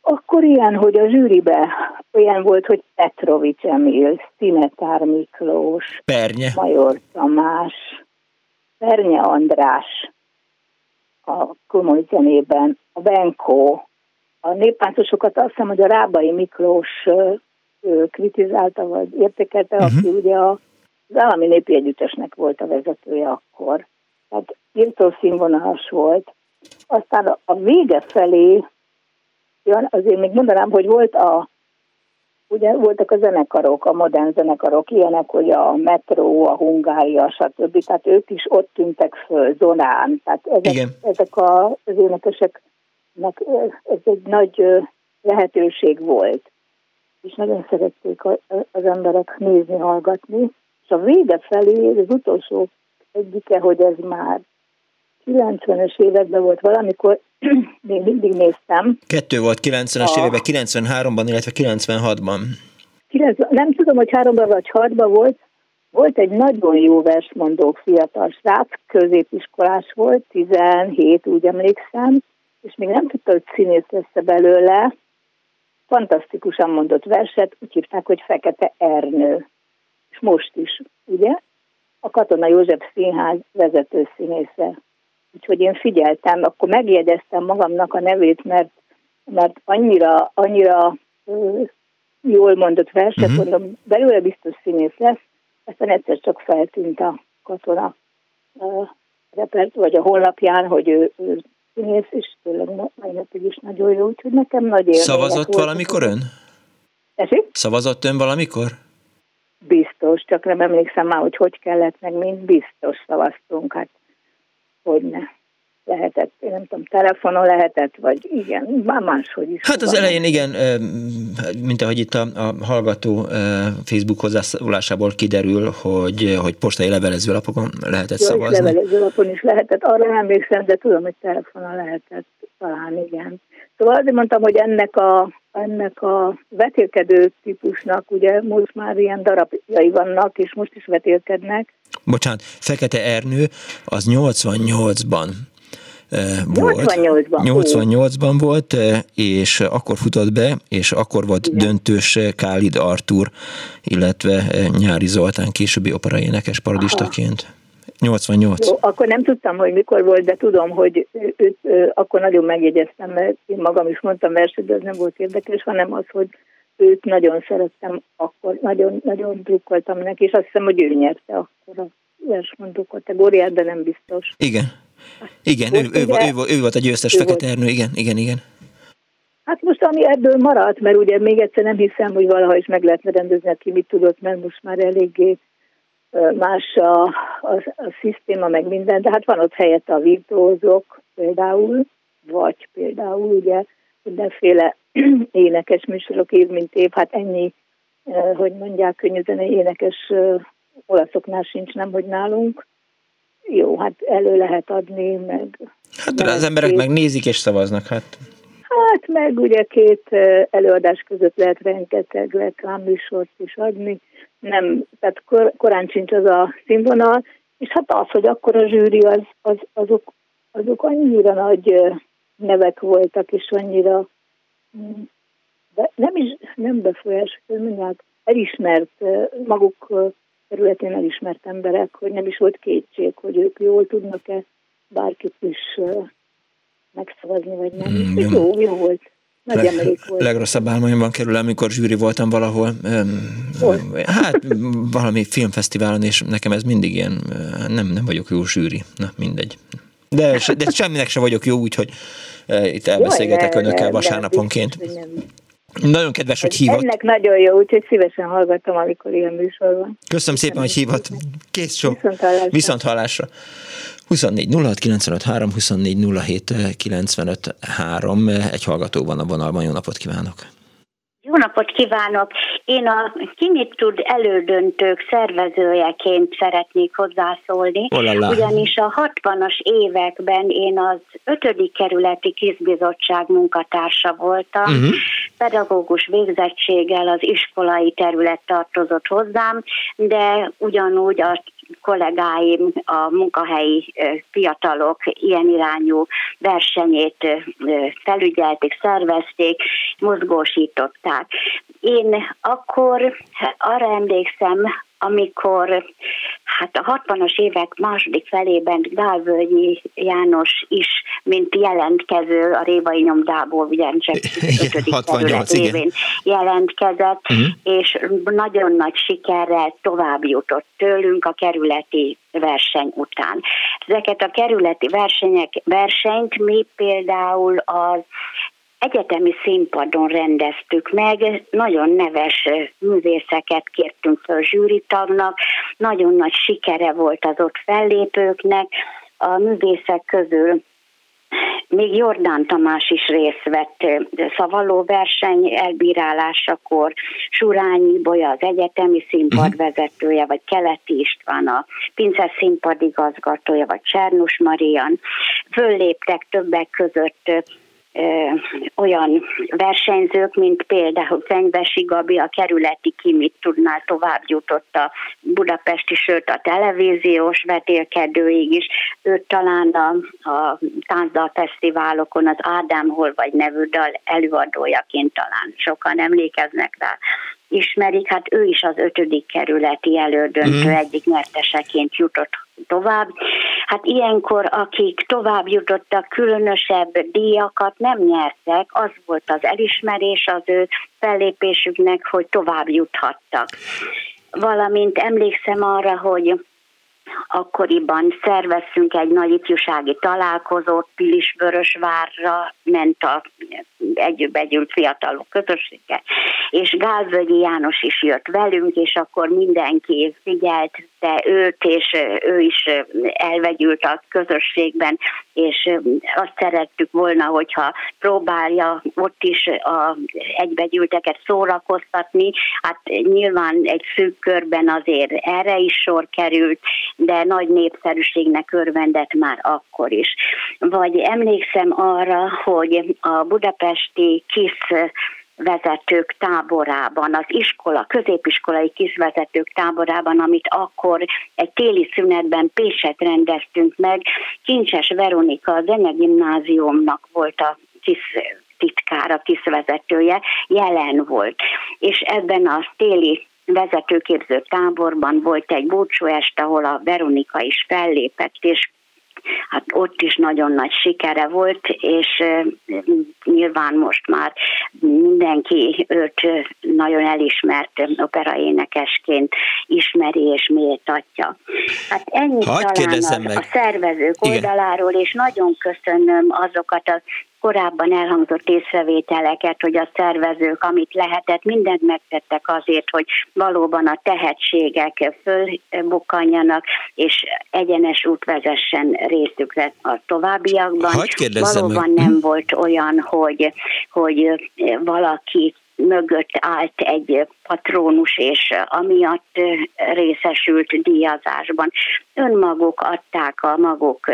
akkor ilyen, hogy a zsűribe olyan volt, hogy Petrovics Emil, Szinetár Miklós, Pernye. Major Tamás, Pernye András a komoly zenében, a Benkó, a néppártosokat azt hiszem, hogy a Rábai Miklós kritizálta, vagy értékelte, uh-huh. aki ugye a, az állami népi együttesnek volt a vezetője akkor. Tehát írtó színvonalas volt. Aztán a vége felé, azért még mondanám, hogy volt a ugye voltak a zenekarok, a modern zenekarok, ilyenek, hogy a Metro, a Hungária, stb. Tehát ők is ott tűntek föl, Zonán. Tehát ezek, Igen. ezek a, az énekeseknek ez egy nagy lehetőség volt. És nagyon szerették az emberek nézni, hallgatni. És a vége felé, az utolsó egyike, hogy ez már 90-es években volt valamikor, még mindig néztem. Kettő volt 90-es években, 93-ban, illetve 96-ban. Nem tudom, hogy háromban vagy hatban volt. Volt egy nagyon jó versmondó fiatal srác, középiskolás volt, 17, úgy emlékszem, és még nem tudta, hogy színész lesz belőle. Fantasztikusan mondott verset, úgy hívták, hogy Fekete Ernő. És most is, ugye? A Katona József Színház vezető színésze Úgyhogy én figyeltem, akkor megjegyeztem magamnak a nevét, mert, mert annyira, annyira jól mondott verset, uh-huh. mondom, belőle biztos színész lesz, aztán egyszer csak feltűnt a katona uh, repert, vagy a honlapján, hogy ő, ő színész, és tényleg mai napig is nagyon jó, úgyhogy nekem nagy élmény. Szavazott volt. valamikor ön? Esik? Szavazott ön valamikor? Biztos, csak nem emlékszem már, hogy hogy kellett, meg mind biztos szavaztunk, hát hogy ne lehetett, én nem tudom, telefonon lehetett, vagy igen, már máshogy is. Hát az elején igen, mint ahogy itt a, a hallgató Facebook hozzászólásából kiderül, hogy, hogy postai levelezőlapokon lehetett Jó, szavazni. levelezőlapon is lehetett, arra nem emlékszem, de tudom, hogy telefonon lehetett talán, igen. Szóval azért mondtam, hogy ennek a, ennek a vetélkedő típusnak ugye most már ilyen darabjai vannak, és most is vetélkednek. Bocsánat, Fekete Ernő az 88-ban volt. 88-ban. 88-ban volt, és akkor futott be, és akkor volt Igen. döntős Kálid Artur, illetve Nyári Zoltán későbbi operaénekes parodistaként. Aha. 88. Jó, akkor nem tudtam, hogy mikor volt, de tudom, hogy őt, akkor nagyon megjegyeztem, mert én magam is mondtam verset, de ez nem volt érdekes, hanem az, hogy őt nagyon szerettem, akkor nagyon, nagyon drukkoltam neki, és azt hiszem, hogy ő nyerte akkor a versmondó kategóriát, de nem biztos. Igen. Igen, ő, ő, ugye, ő, ő volt a győztes feketernő, igen, igen, igen. Hát most ami ebből maradt, mert ugye még egyszer nem hiszem, hogy valaha is meg lehetne rendezni, aki mit tudott, mert most már eléggé más a, a, a szisztéma, meg minden, de hát van ott helyette a virtuózok például, vagy például ugye mindenféle énekes műsorok év mint év, hát ennyi, hogy mondják, könnyűzenei énekes olaszoknál sincs, nem, hogy nálunk. Jó, hát elő lehet adni, meg... Hát az emberek két... meg nézik és szavaznak, hát... Hát meg ugye két előadás között lehet rengeteg reklámműsort is adni, nem, tehát kor, korán sincs az a színvonal, és hát az, hogy akkor a zsűri az, az, azok, azok annyira nagy nevek voltak, és annyira de nem is nem befolyás, mondják, elismert maguk területén elismert emberek, hogy nem is volt kétség, hogy ők jól tudnak-e bárkit is megszavazni, vagy nem. Mm, jó, jó volt. Nagy Leg, volt. Legrosszabb álmaimban kerül, amikor zsűri voltam valahol. Hol? Hát valami filmfesztiválon, és nekem ez mindig ilyen, nem, nem vagyok jó zsűri. Na, mindegy. De, de semminek se vagyok jó, úgyhogy itt elbeszélgetek Jaj, önökkel vasárnaponként. Nem, nem. Nagyon kedves, hogy hívott. Ennek nagyon jó, úgyhogy szívesen hallgatom, amikor ilyen műsor van. Köszönöm szépen, hogy hívott. Kész sok. Viszont hallásra. Viszont hallásra. 24 06 95 3, 24 07 95 3. Egy hallgató van a vonalban. Jó napot kívánok! Jó napot kívánok! Én a Kimit tud elődöntők szervezőjeként szeretnék hozzászólni, Olala. ugyanis a 60-as években én az 5. kerületi kizbizottság munkatársa voltam, uh-huh. pedagógus végzettséggel az iskolai terület tartozott hozzám, de ugyanúgy a kollégáim, a munkahelyi fiatalok ilyen irányú versenyét felügyelték, szervezték, mozgósították. Én akkor arra emlékszem, amikor hát a 60-as évek második felében Gálvölgyi János is, mint jelentkező a Révai nyomdából, ugyancsak 68 évén jelentkezett, uh-huh. és nagyon nagy sikerrel tovább jutott tőlünk a kerületi verseny után. Ezeket a kerületi versenyek, versenyt mi például az egyetemi színpadon rendeztük meg, nagyon neves művészeket kértünk föl zsűritagnak, nagyon nagy sikere volt az ott fellépőknek, a művészek közül még Jordán Tamás is részt vett szavaló verseny elbírálásakor, Surányi Bolya az egyetemi színpadvezetője, mhm. vagy Keleti István a Pince színpadigazgatója, vagy Csernus Marian. Fölléptek többek között olyan versenyzők, mint például Fenyvesi Gabi, a kerületi kimit tudnál tovább jutott a budapesti, sőt a televíziós vetélkedőig is. Őt talán a, a táncdal fesztiválokon az Ádám Hol vagy nevű dal előadójaként talán sokan emlékeznek rá ismerik, hát ő is az ötödik kerületi elődöntő mm. egyik nyerteseként jutott tovább. Hát ilyenkor, akik tovább jutottak, különösebb díjakat nem nyertek, az volt az elismerés az ő fellépésüknek, hogy tovább juthattak. Valamint emlékszem arra, hogy akkoriban szerveztünk egy nagy ifjúsági találkozót, Pilisvörösvárra ment a együtt fiatalok közössége, és Gálvölgyi János is jött velünk, és akkor mindenki figyelte őt, és ő is elvegyült a közösségben, és azt szerettük volna, hogyha próbálja ott is a egybegyűlteket szórakoztatni, hát nyilván egy szűk körben azért erre is sor került, de nagy népszerűségnek örvendett már akkor is. Vagy emlékszem arra, hogy a budapesti kis vezetők táborában, az iskola, középiskolai kisvezetők táborában, amit akkor egy téli szünetben Pécset rendeztünk meg, Kincses Veronika a Gimnáziumnak volt a kis titkára, kisvezetője, jelen volt. És ebben a téli vezetőképző táborban volt egy búcsúest, ahol a Veronika is fellépett, és hát ott is nagyon nagy sikere volt, és nyilván most már mindenki őt nagyon elismert operaénekesként ismeri és méltatja. Hát ennyi Hagy talán meg. a szervezők Igen. oldaláról, és nagyon köszönöm azokat a korábban elhangzott észrevételeket, hogy a szervezők, amit lehetett, mindent megtettek azért, hogy valóban a tehetségek fölbukkanjanak, és egyenes út vezessen részükre a továbbiakban. Valóban meg. nem volt olyan, hogy, hogy valaki mögött állt egy patrónus, és amiatt részesült díjazásban. Önmaguk adták a maguk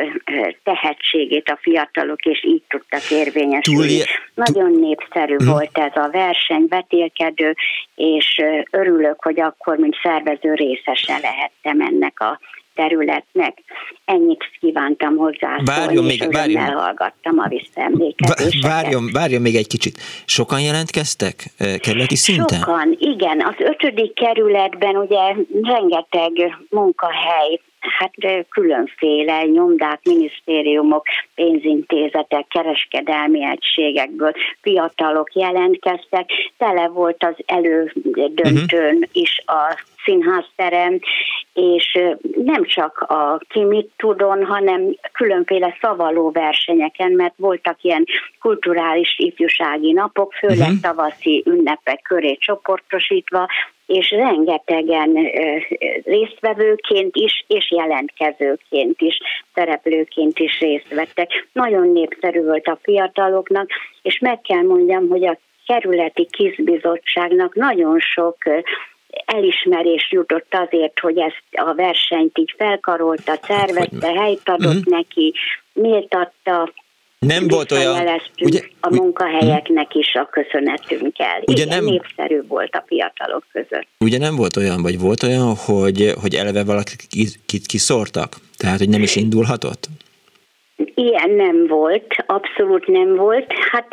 tehetségét a fiatalok, és így tudtak érvényesülni. Túl... Nagyon népszerű hmm. volt ez a verseny, vetélkedő, és örülök, hogy akkor, mint szervező részese lehettem ennek a területnek. Ennyit kívántam hozzá. Várjon még, várjon. elhallgattam a visszaemlékezéseket. Várjon, várjon még egy kicsit. Sokan jelentkeztek kerületi szinten? Sokan, igen. Az ötödik kerületben ugye rengeteg munkahely hát különféle nyomdák, minisztériumok, pénzintézetek, kereskedelmi egységekből fiatalok jelentkeztek. Tele volt az elődöntőn uh-huh. is a színházterem, és nem csak a Kimit tudon, hanem különféle szavaló versenyeken, mert voltak ilyen kulturális ifjúsági napok, főleg uh-huh. tavaszi ünnepek köré csoportosítva, és rengetegen résztvevőként is, és jelentkezőként is, szereplőként is részt vettek. Nagyon népszerű volt a fiataloknak, és meg kell mondjam, hogy a kerületi kizbizottságnak nagyon sok elismerés jutott azért, hogy ezt a versenyt így felkarolta, szervezte, helyt adott uh-huh. neki, méltatta, nem volt olyan... Ugye, a munkahelyeknek is a köszönetünkkel. Ugye Igen, nem, népszerű volt a fiatalok között. Ugye nem volt olyan, vagy volt olyan, hogy, hogy eleve valakit kiszórtak? Tehát, hogy nem is indulhatott? Ilyen nem volt, abszolút nem volt. Hát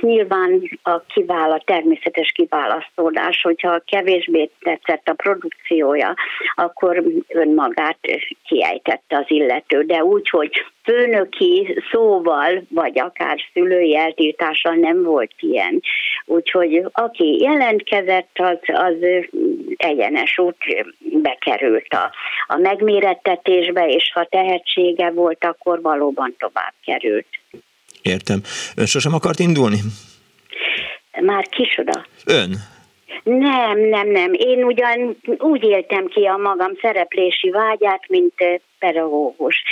nyilván a kivál, természetes kiválasztódás, hogyha kevésbé tetszett a produkciója, akkor önmagát kiejtette az illető, de úgy, hogy főnöki szóval, vagy akár szülői eltiltással nem volt ilyen. Úgyhogy aki jelentkezett, az, az egyenes út bekerült a, a megmérettetésbe, és ha tehetsége volt, akkor valóban tovább került. Értem. Ön sosem akart indulni? Már kisoda. Ön? Nem, nem, nem. Én ugyan úgy éltem ki a magam szereplési vágyát, mint pedagógus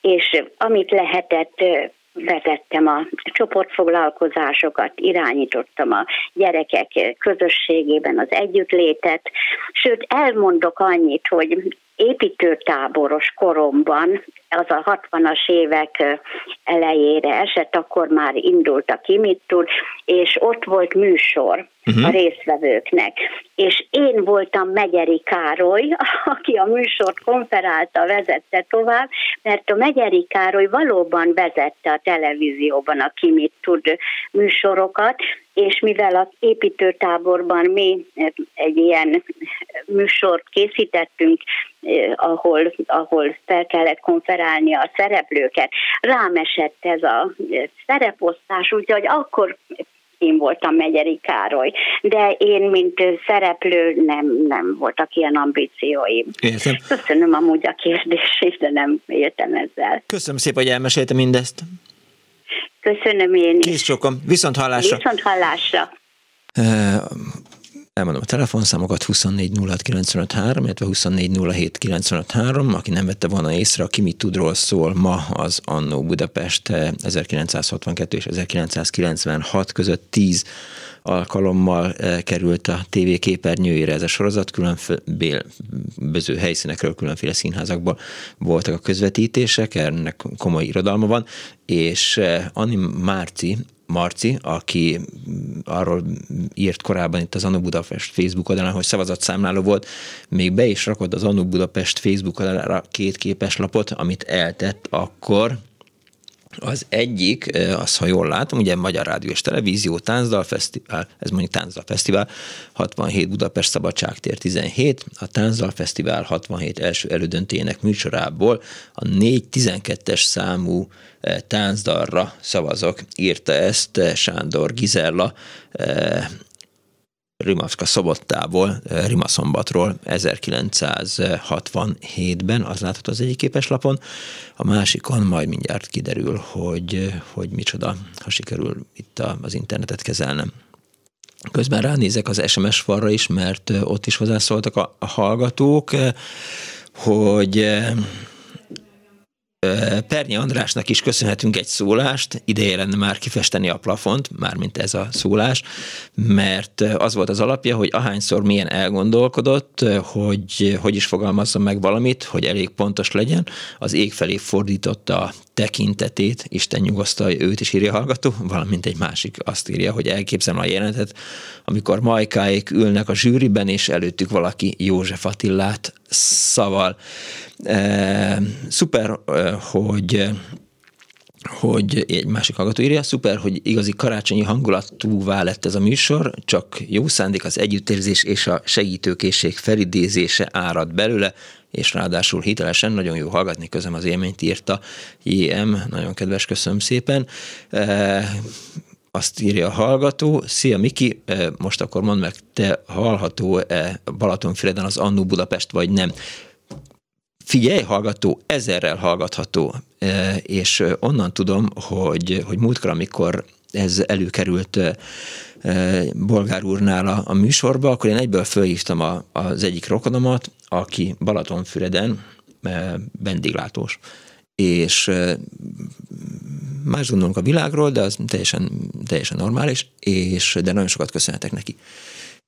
és amit lehetett, vezettem a csoportfoglalkozásokat, irányítottam a gyerekek közösségében az együttlétet, sőt elmondok annyit, hogy építőtáboros koromban, az a 60-as évek elejére esett, akkor már indult a Kimit tud, és ott volt műsor uh-huh. a résztvevőknek. És én voltam Megyeri Károly, aki a műsort konferálta, vezette tovább, mert a Megyeri Károly valóban vezette a televízióban a Kimit tud műsorokat, és mivel az építőtáborban mi egy ilyen műsort készítettünk, eh, ahol, ahol fel kellett konferálni a szereplőket, rám esett ez a szereposztás, úgyhogy akkor én voltam Megyeri Károly, de én, mint szereplő nem, nem voltak ilyen ambícióim. Értem. Köszönöm amúgy a kérdését, de nem éltem ezzel. Köszönöm szépen, hogy elmesélte mindezt. Köszönöm én is. Kész sokom. Viszont hallásra. Viszont hallásra. Elmondom a telefonszámokat 24 illetve 24 Aki nem vette volna észre, aki mit tudról szól, ma az Annó Budapest 1962 és 1996 között 10 alkalommal került a TV képernyőjére ez a sorozat, különböző helyszínekről, különféle színházakból voltak a közvetítések, ennek komoly irodalma van, és Anni Márci, Marci, aki arról írt korábban itt az Anu Budapest Facebook oldalán, hogy szavazatszámláló volt, még be is rakott az Anu Budapest Facebook oldalára két képeslapot, amit eltett akkor, az egyik, az, ha jól látom, ugye Magyar Rádió és Televízió, Táncdal Fesztivál, ez mondjuk Táncdal Fesztivál, 67 Budapest Szabadságtér 17, a Táncdal Fesztivál 67 első elődöntének műsorából a 4-12-es számú táncdalra szavazok, írta ezt Sándor Gizella, Rimaszka Szobottából, Rimaszombatról 1967-ben, az látható az egyik képeslapon, a másikon majd mindjárt kiderül, hogy, hogy micsoda, ha sikerül itt az internetet kezelnem. Közben ránézek az SMS falra is, mert ott is hozzászóltak a, a hallgatók, hogy Pernyi Andrásnak is köszönhetünk egy szólást, ideje lenne már kifesteni a plafont, mármint ez a szólás, mert az volt az alapja, hogy ahányszor milyen elgondolkodott, hogy hogy is fogalmazza meg valamit, hogy elég pontos legyen, az ég felé fordította a tekintetét, Isten nyugosztalja őt is írja a hallgató, valamint egy másik azt írja, hogy elképzelem a jelentet, amikor majkáik ülnek a zsűriben, és előttük valaki József Attillát szaval. E, szuper, hogy hogy egy másik hallgató írja, szuper, hogy igazi karácsonyi hangulatúvá lett ez a műsor, csak jó szándék, az együttérzés és a segítőkészség felidézése árad belőle, és ráadásul hitelesen, nagyon jó hallgatni, közöm az élményt írta JM, nagyon kedves, köszönöm szépen. E, azt írja a hallgató, szia Miki, most akkor mondd meg, te hallható-e Balatonfüreden az Annu Budapest, vagy nem? Figyelj, hallgató, ezerrel hallgatható, és onnan tudom, hogy, hogy múltkor, amikor ez előkerült Bolgár úrnál a, a műsorba, akkor én egyből fölhívtam a, az egyik rokonomat, aki Balatonfüreden vendéglátós és más gondolunk a világról, de az teljesen, teljesen normális, és, de nagyon sokat köszönhetek neki.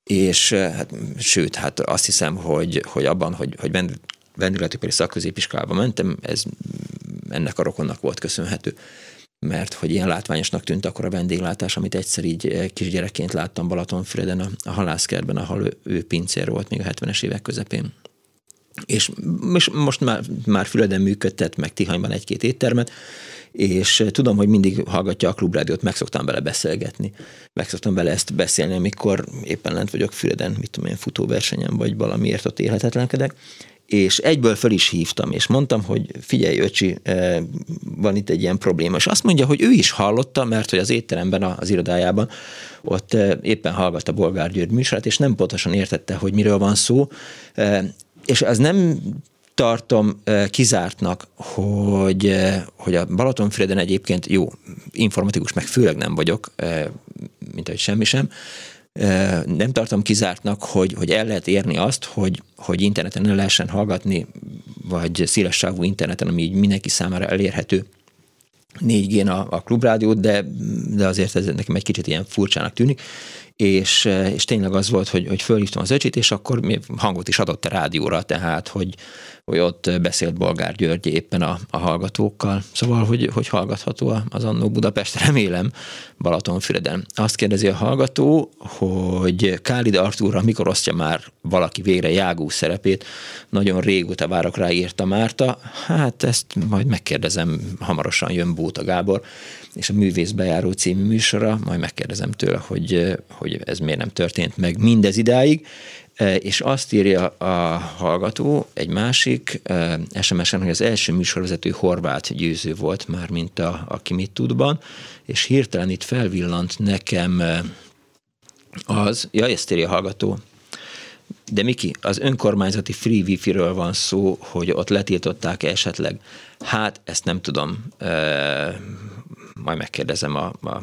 És hát, sőt, hát azt hiszem, hogy, hogy abban, hogy, hogy vendéglátóipari szakközépiskolába mentem, ez ennek a rokonnak volt köszönhető. mert hogy ilyen látványosnak tűnt akkor a vendéglátás, amit egyszer így kisgyerekként láttam Balatonfüreden a, a halászkertben, ahol ő, ő pincér volt még a 70-es évek közepén. És most már, már Füreden működtet, meg Tihanyban egy-két éttermet, és tudom, hogy mindig hallgatja a klubrádiót, meg szoktam vele beszélgetni. Meg szoktam vele ezt beszélni, amikor éppen lent vagyok Füreden, mit tudom én, futóversenyen, vagy valamiért ott élhetetlenkedek, és egyből föl is hívtam, és mondtam, hogy figyelj, öcsi, eh, van itt egy ilyen probléma. És azt mondja, hogy ő is hallotta, mert hogy az étteremben, az irodájában ott eh, éppen hallgatta Bolgár György műsorát, és nem pontosan értette, hogy miről van szó. Eh, és az nem tartom kizártnak, hogy, hogy a Balatonfüreden egyébként jó, informatikus meg főleg nem vagyok, mint hogy semmi sem, nem tartom kizártnak, hogy, hogy el lehet érni azt, hogy, hogy interneten el lehessen hallgatni, vagy széles sávú interneten, ami így mindenki számára elérhető. 4G-n a, a klubrádiót, de, de azért ez nekem egy kicsit ilyen furcsának tűnik, és, és tényleg az volt, hogy, hogy fölhívtam az öcsit, és akkor hangot is adott a rádióra, tehát, hogy, hogy ott beszélt Bolgár György éppen a, a hallgatókkal. Szóval, hogy, hogy hallgatható az annó Budapest, remélem, Balatonfüreden. Azt kérdezi a hallgató, hogy Kálid Artúra mikor osztja már valaki végre Jágó szerepét. Nagyon régóta várok rá, írta Márta. Hát ezt majd megkérdezem, hamarosan jön Bóta Gábor, és a Művész Bejáró című műsora, majd megkérdezem tőle, hogy, hogy ez miért nem történt meg mindez idáig. E, és azt írja a hallgató, egy másik e, SMS-en, hogy az első műsorvezető horvát győző volt már, mint a, a Ki mit tudban, és hirtelen itt felvillant nekem e, az, ja, ezt írja a hallgató, de Miki, az önkormányzati free wifi-ről van szó, hogy ott letiltották esetleg. Hát, ezt nem tudom majd megkérdezem a, a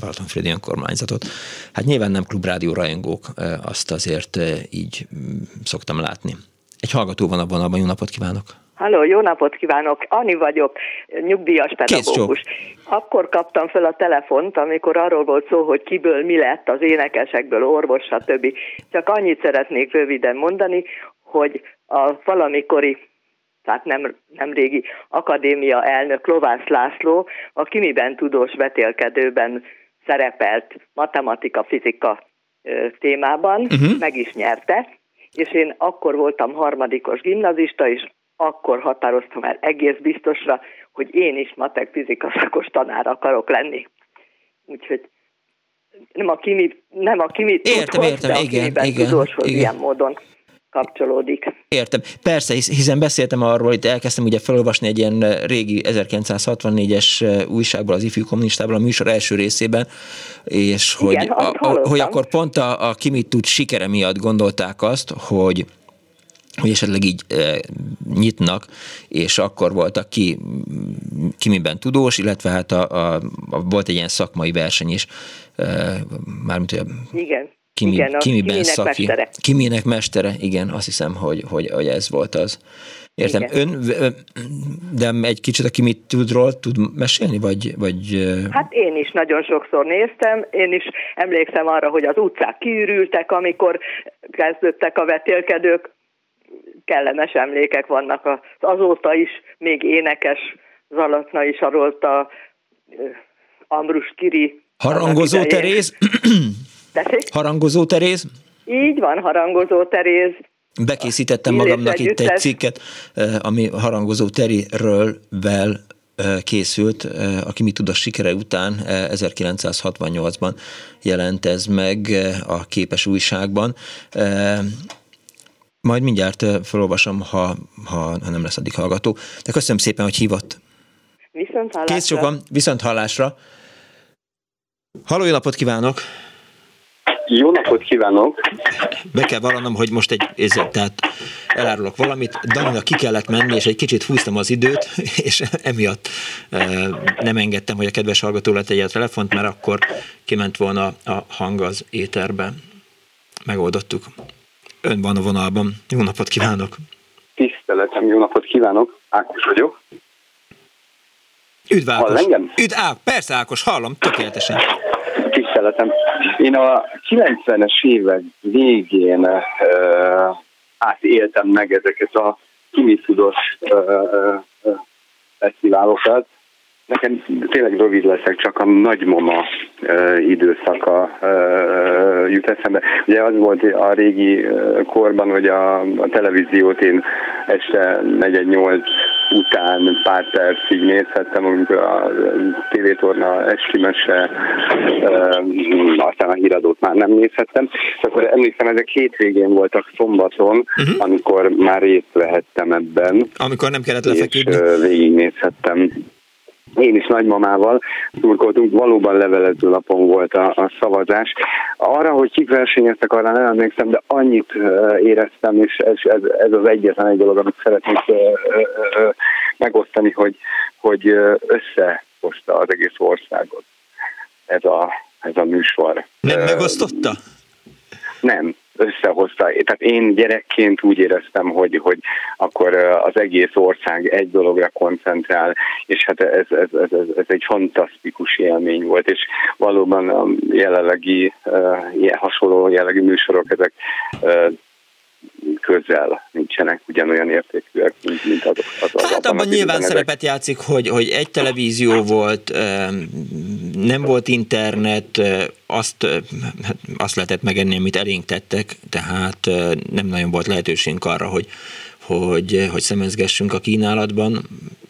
Balatonfüredi önkormányzatot. Hát nyilván nem klubrádió rajongók, azt azért így mm, szoktam látni. Egy hallgató van abban, abban jó napot kívánok! Halló, jó napot kívánok! Ani vagyok, nyugdíjas pedagógus. Akkor kaptam fel a telefont, amikor arról volt szó, hogy kiből mi lett az énekesekből, orvos, stb. Csak annyit szeretnék röviden mondani, hogy a valamikori tehát nem, nem régi akadémia elnök Lovász László, a kimiben tudós vetélkedőben szerepelt matematika, fizika témában, uh-huh. meg is nyerte, és én akkor voltam harmadikos gimnazista, és akkor határoztam el egész biztosra, hogy én is matek fizika szakos tanár akarok lenni. Úgyhogy nem a kimi, nem a kimi értem, tudhoz, értem, de a igen, igen, tudóshoz igen. ilyen módon kapcsolódik. Értem. Persze, hiszen beszéltem arról, itt elkezdtem ugye felolvasni egy ilyen régi 1964-es újságból, az ifjú kommunistából a műsor első részében, és hogy, Igen, a, a, hogy akkor pont a, a Kimit tud sikere miatt gondolták azt, hogy hogy esetleg így e, nyitnak, és akkor voltak ki, ki miben tudós, illetve hát a, a, a, volt egy ilyen szakmai verseny is, e, mármint, a Igen. Kimi, igen, a Kimiben szaki. Mestere. Kiminek mestere, igen, azt hiszem, hogy, hogy, hogy ez volt az. Értem. Igen. Ön, de egy kicsit a Kimit tudról tud mesélni, vagy, vagy... Hát én is nagyon sokszor néztem, én is emlékszem arra, hogy az utcák kiürültek, amikor kezdődtek a vetélkedők, kellemes emlékek vannak az azóta is, még énekes Zalatna is arolta Ambrus Kiri. Harangozó Teréz? Tessék? Harangozó Teréz? Így van, Harangozó Teréz. Bekészítettem magamnak itt egy cikket, ami Harangozó Teriről vel készült, aki mit tud a sikere után 1968-ban jelent ez meg a képes újságban. Majd mindjárt felolvasom, ha, ha, ha nem lesz addig hallgató. De köszönöm szépen, hogy hívott. Viszont hallásra. Kész sokan, viszont hallásra. Halló, jó napot kívánok! Jó napot kívánok! Be kell vallanom, hogy most egy, ezzel, tehát elárulok valamit, Danina ki kellett menni, és egy kicsit húztam az időt, és emiatt e, nem engedtem, hogy a kedves hallgató letegye a telefont, mert akkor kiment volna a hang az éterbe. Megoldottuk. Ön van a vonalban. Jó napot kívánok! Tiszteletem, jó napot kívánok! Ákos vagyok. Üdv Ákos! Üdv, á, persze Ákos, hallom, tökéletesen tiszteletem. Én a 90-es évek végén uh, átéltem meg ezeket a kimitudos uh, fesztiválokat, Nekem tényleg rövid leszek, csak a nagymama uh, időszaka uh, jut eszembe. Ugye az volt a régi korban, hogy a, a televíziót én este 4-8 után pár percig nézhettem, amikor a tévétorna esti mese, aztán a híradót már nem nézhettem. És akkor emlékszem, ezek hétvégén voltak szombaton, uh-huh. amikor már részt vehettem ebben. Amikor nem kellett lefeküdni. És végignézhettem én is nagymamával turkoltunk, valóban levelező lapon volt a, a szavazás. Arra, hogy kik versenyeztek, arra nem emlékszem, de annyit éreztem, és ez, ez, ez az egyetlen egy dolog, amit szeretnék megosztani, hogy, hogy összehozta az egész országot ez a, ez a műsor. Nem megosztotta? Nem, összehozta. Tehát én gyerekként úgy éreztem, hogy, hogy akkor az egész ország egy dologra koncentrál, és hát ez, ez, ez, ez, ez egy fantasztikus élmény volt, és valóban a jelenlegi hasonló jellegű műsorok, ezek közel nincsenek ugyanolyan értékűek, mint, mint azok. Az, hát abban nyilván szerepet játszik, hogy, hogy egy televízió volt, nem volt internet, azt, hát azt lehetett megenni, amit elénk tettek, tehát nem nagyon volt lehetőségünk arra, hogy, hogy, hogy szemezgessünk a kínálatban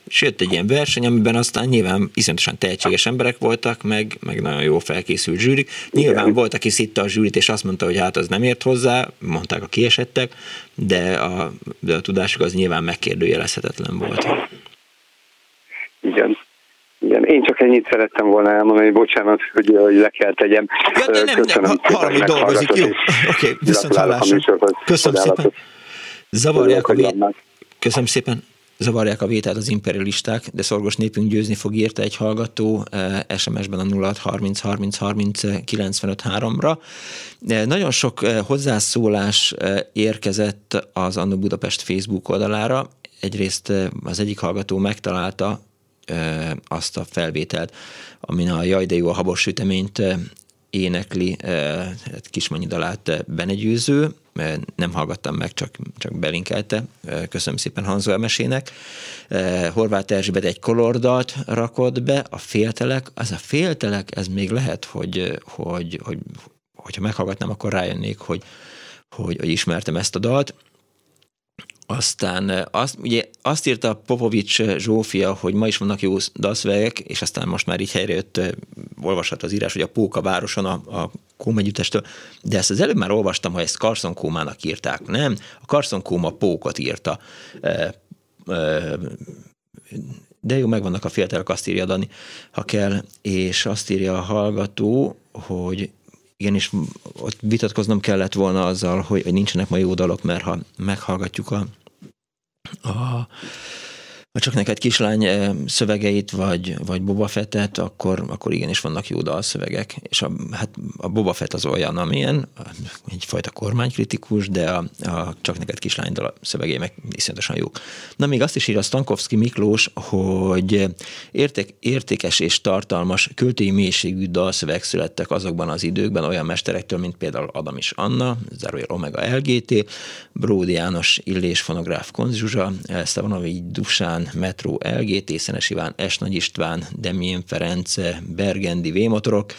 és jött egy ilyen verseny, amiben aztán nyilván iszonyatosan tehetséges emberek voltak, meg, meg nagyon jó felkészült zsűrik. Nyilván Igen. volt, aki szitta a zsűrit, és azt mondta, hogy hát az nem ért hozzá, mondták a kiesettek, de a, de a tudásuk az nyilván megkérdőjelezhetetlen volt. Igen. Igen, én csak ennyit szerettem volna elmondani, bocsánat, hogy, hogy le kell tegyem. Ja, de nem, Köszönöm nem, hogy dolgozik, jó. Oké, okay, viszont hallásra. Köszönöm szépen. Zavarják a vét. Köszönöm szépen. Zavarják a vételt az imperialisták, de szorgos népünk győzni fog írta egy hallgató SMS-ben a 06 30 30 30 95 3-ra. Nagyon sok eh, hozzászólás eh, érkezett az Anno Budapest Facebook oldalára. Egyrészt eh, az egyik hallgató megtalálta azt a felvételt, amin a Jaj, de jó a habos süteményt énekli hát Kismanyi dalát Benegyőző, nem hallgattam meg, csak, csak belinkelte. Köszönöm szépen Hanzo Emesének. Horváth Erzsébet egy kolordalt rakott be, a féltelek, az a féltelek, ez még lehet, hogy, hogy, hogy hogyha meghallgatnám, akkor rájönnék, hogy, hogy, hogy ismertem ezt a dalt. Aztán azt, ugye azt írta Popovics Zsófia, hogy ma is vannak jó dalszövegek, és aztán most már így helyrejött, olvashat az írás, hogy a Póka városon a, a Kóma együttestől, de ezt az előbb már olvastam, hogy ezt Carson Kómának írták. Nem, a Carson Kóma Pókot írta. De jó, megvannak a fiatalok, azt írja Dani, ha kell, és azt írja a hallgató, hogy igenis ott vitatkoznom kellett volna azzal, hogy, nincsenek ma jó dalok, mert ha meghallgatjuk a, a ha csak neked kislány eh, szövegeit, vagy, vagy Boba Fettet, akkor, akkor igenis vannak jó dalszövegek. És a, hát a Boba Fett az olyan, amilyen, egyfajta kormánykritikus, de a, a csak neked kislány dal szövegei meg iszonyatosan jók. Na még azt is írja Stankowski Miklós, hogy érték, értékes és tartalmas költői mélységű dalszöveg születtek azokban az időkben olyan mesterektől, mint például Adam és Anna, zárójel Omega LGT, Bródi János Illés fonográf Konzsuzsa, Szavanovi Dusán, Metro LGT, Szenes Iván, S. Nagy István, Demien Ferenc, Bergendi V-motorok,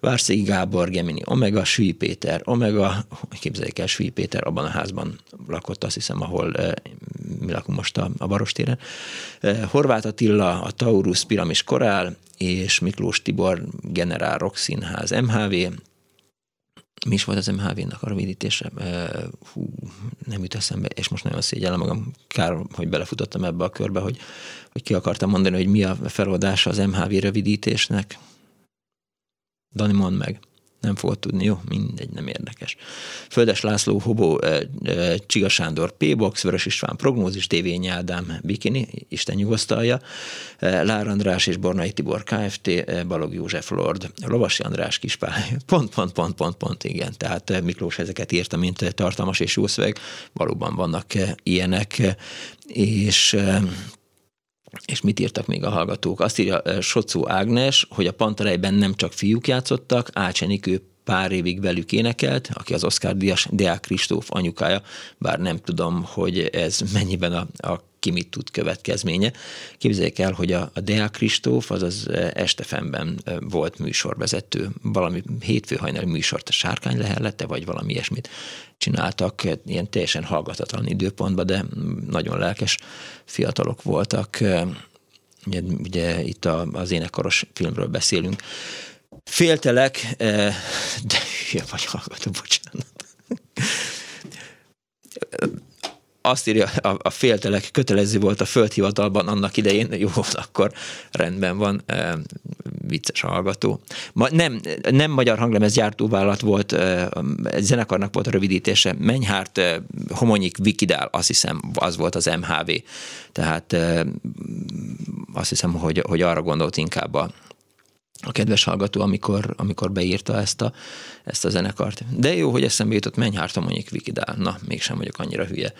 Várszégi Gábor, Gemini Omega, Sui Péter Omega, képzeljék el, Sui Péter abban a házban lakott, azt hiszem, ahol eh, mi lakunk most a, a Barostéren. Eh, Horváth Attila, a Taurus Piramis Korál, és Miklós Tibor Generál Rock Színház MHV, mi is volt az MHV-nak a rövidítése? Hú, nem jut eszembe, és most nagyon szégyellem magam, kár, hogy belefutottam ebbe a körbe, hogy, hogy ki akartam mondani, hogy mi a feloldása az MHV rövidítésnek. Dani, mondd meg nem fogod tudni, jó, mindegy, nem érdekes. Földes László, Hobó, e, e, Csiga Sándor, P-Box, Vörös István, Prognózis, TV Nyádám, Bikini, Isten nyugosztalja, e, Lár András és Bornai Tibor Kft., Balog József Lord, Lovasi András Kispál, pont, pont, pont, pont, pont, igen. Tehát Miklós ezeket írta, mint tartalmas és jó szöveg, valóban vannak ilyenek, és és mit írtak még a hallgatók? Azt írja Socó Ágnes, hogy a Pantelejben nem csak fiúk játszottak, Ácsenikő pár évig velük énekelt, aki az Oscar Díjas Deák Kristóf anyukája, bár nem tudom, hogy ez mennyiben a, a ki mit tud következménye. Képzeljék el, hogy a, a Deák Kristóf, azaz Estefemben volt műsorvezető, valami hétfő hajnali műsort a sárkány lehellette, vagy valami ilyesmit csináltak, ilyen teljesen hallgatatlan időpontban, de nagyon lelkes fiatalok voltak. Ugye, ugye itt a, az énekaros filmről beszélünk. Féltelek, de hülye vagy hallgató, bocsánat azt írja, a, a féltelek kötelező volt a földhivatalban annak idején, jó, akkor rendben van, e, vicces hallgató. Ma, nem, nem magyar hanglemez gyártóvállalat volt, e, zenekarnak volt a rövidítése, Menyhárt, e, Homonyik, Vikidál, azt hiszem, az volt az MHV. Tehát e, azt hiszem, hogy, hogy arra gondolt inkább a, a kedves hallgató, amikor, amikor beírta ezt a, ezt a zenekart. De jó, hogy eszembe jutott, menj hárta mondjuk Vikidál. Na, mégsem vagyok annyira hülye.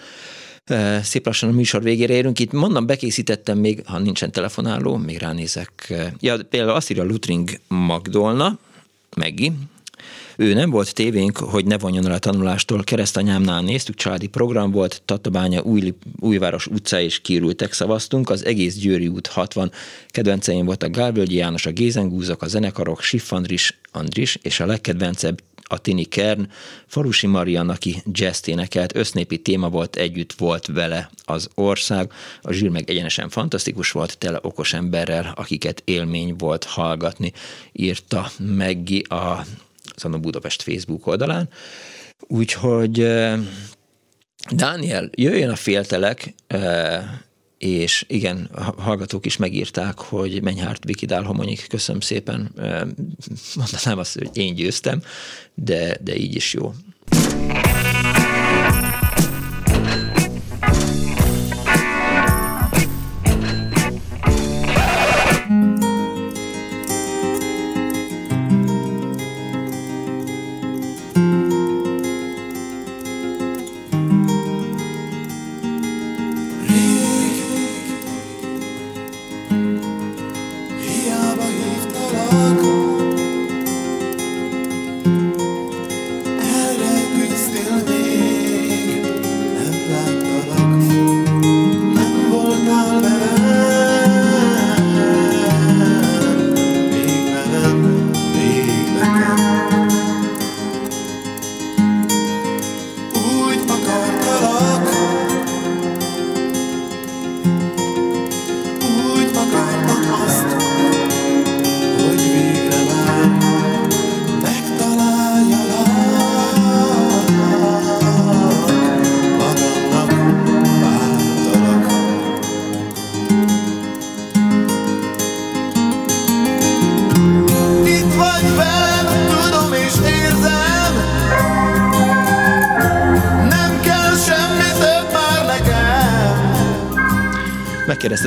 Szép lassan a műsor végére érünk. Itt mondom, bekészítettem még, ha nincsen telefonáló, még ránézek. Ja, például azt írja Lutring Magdolna, Meggi, ő nem volt tévénk, hogy ne vonjon el a tanulástól. Keresztanyámnál néztük, családi program volt, Tatabánya, Új, Újváros utca és kiürültek szavaztunk, az egész Győri út 60. Kedvenceim voltak Gálvölgyi János, a Gézengúzok, a zenekarok, Siffandris, Andris, és a legkedvencebb a Tini Kern, Farusi Marian, aki jazz énekelt, össznépi téma volt, együtt volt vele az ország. A zsűr meg egyenesen fantasztikus volt, tele okos emberrel, akiket élmény volt hallgatni, írta Meggi a a Budapest Facebook oldalán. Úgyhogy Dániel, jöjjön a féltelek, és igen, a hallgatók is megírták, hogy Menyhárt Vikidál Homonyik, köszönöm szépen. Mondanám azt, hogy én győztem, de, de így is jó.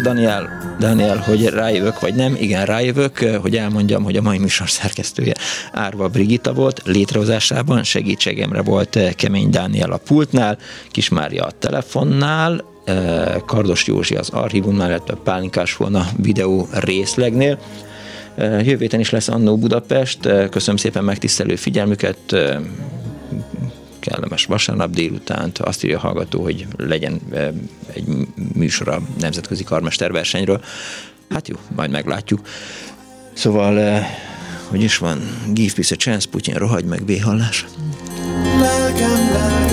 Daniel, Daniel, hogy rájövök vagy nem. Igen, rájövök, hogy elmondjam, hogy a mai műsor szerkesztője Árva Brigitta volt, létrehozásában segítségemre volt Kemény Dániel a pultnál, Kis Mária a telefonnál, Kardos Józsi az archívumnál, illetve Pálinkás volna videó részlegnél. Jövő is lesz Annó Budapest. Köszönöm szépen megtisztelő figyelmüket kellemes vasárnap délutánt. Azt írja a hallgató, hogy legyen eh, egy műsor a nemzetközi karmesterversenyről. Hát jó, majd meglátjuk. Szóval, eh, hogy is van, give peace a chance, Putyin, rohagy meg, véhallás. Lelkemben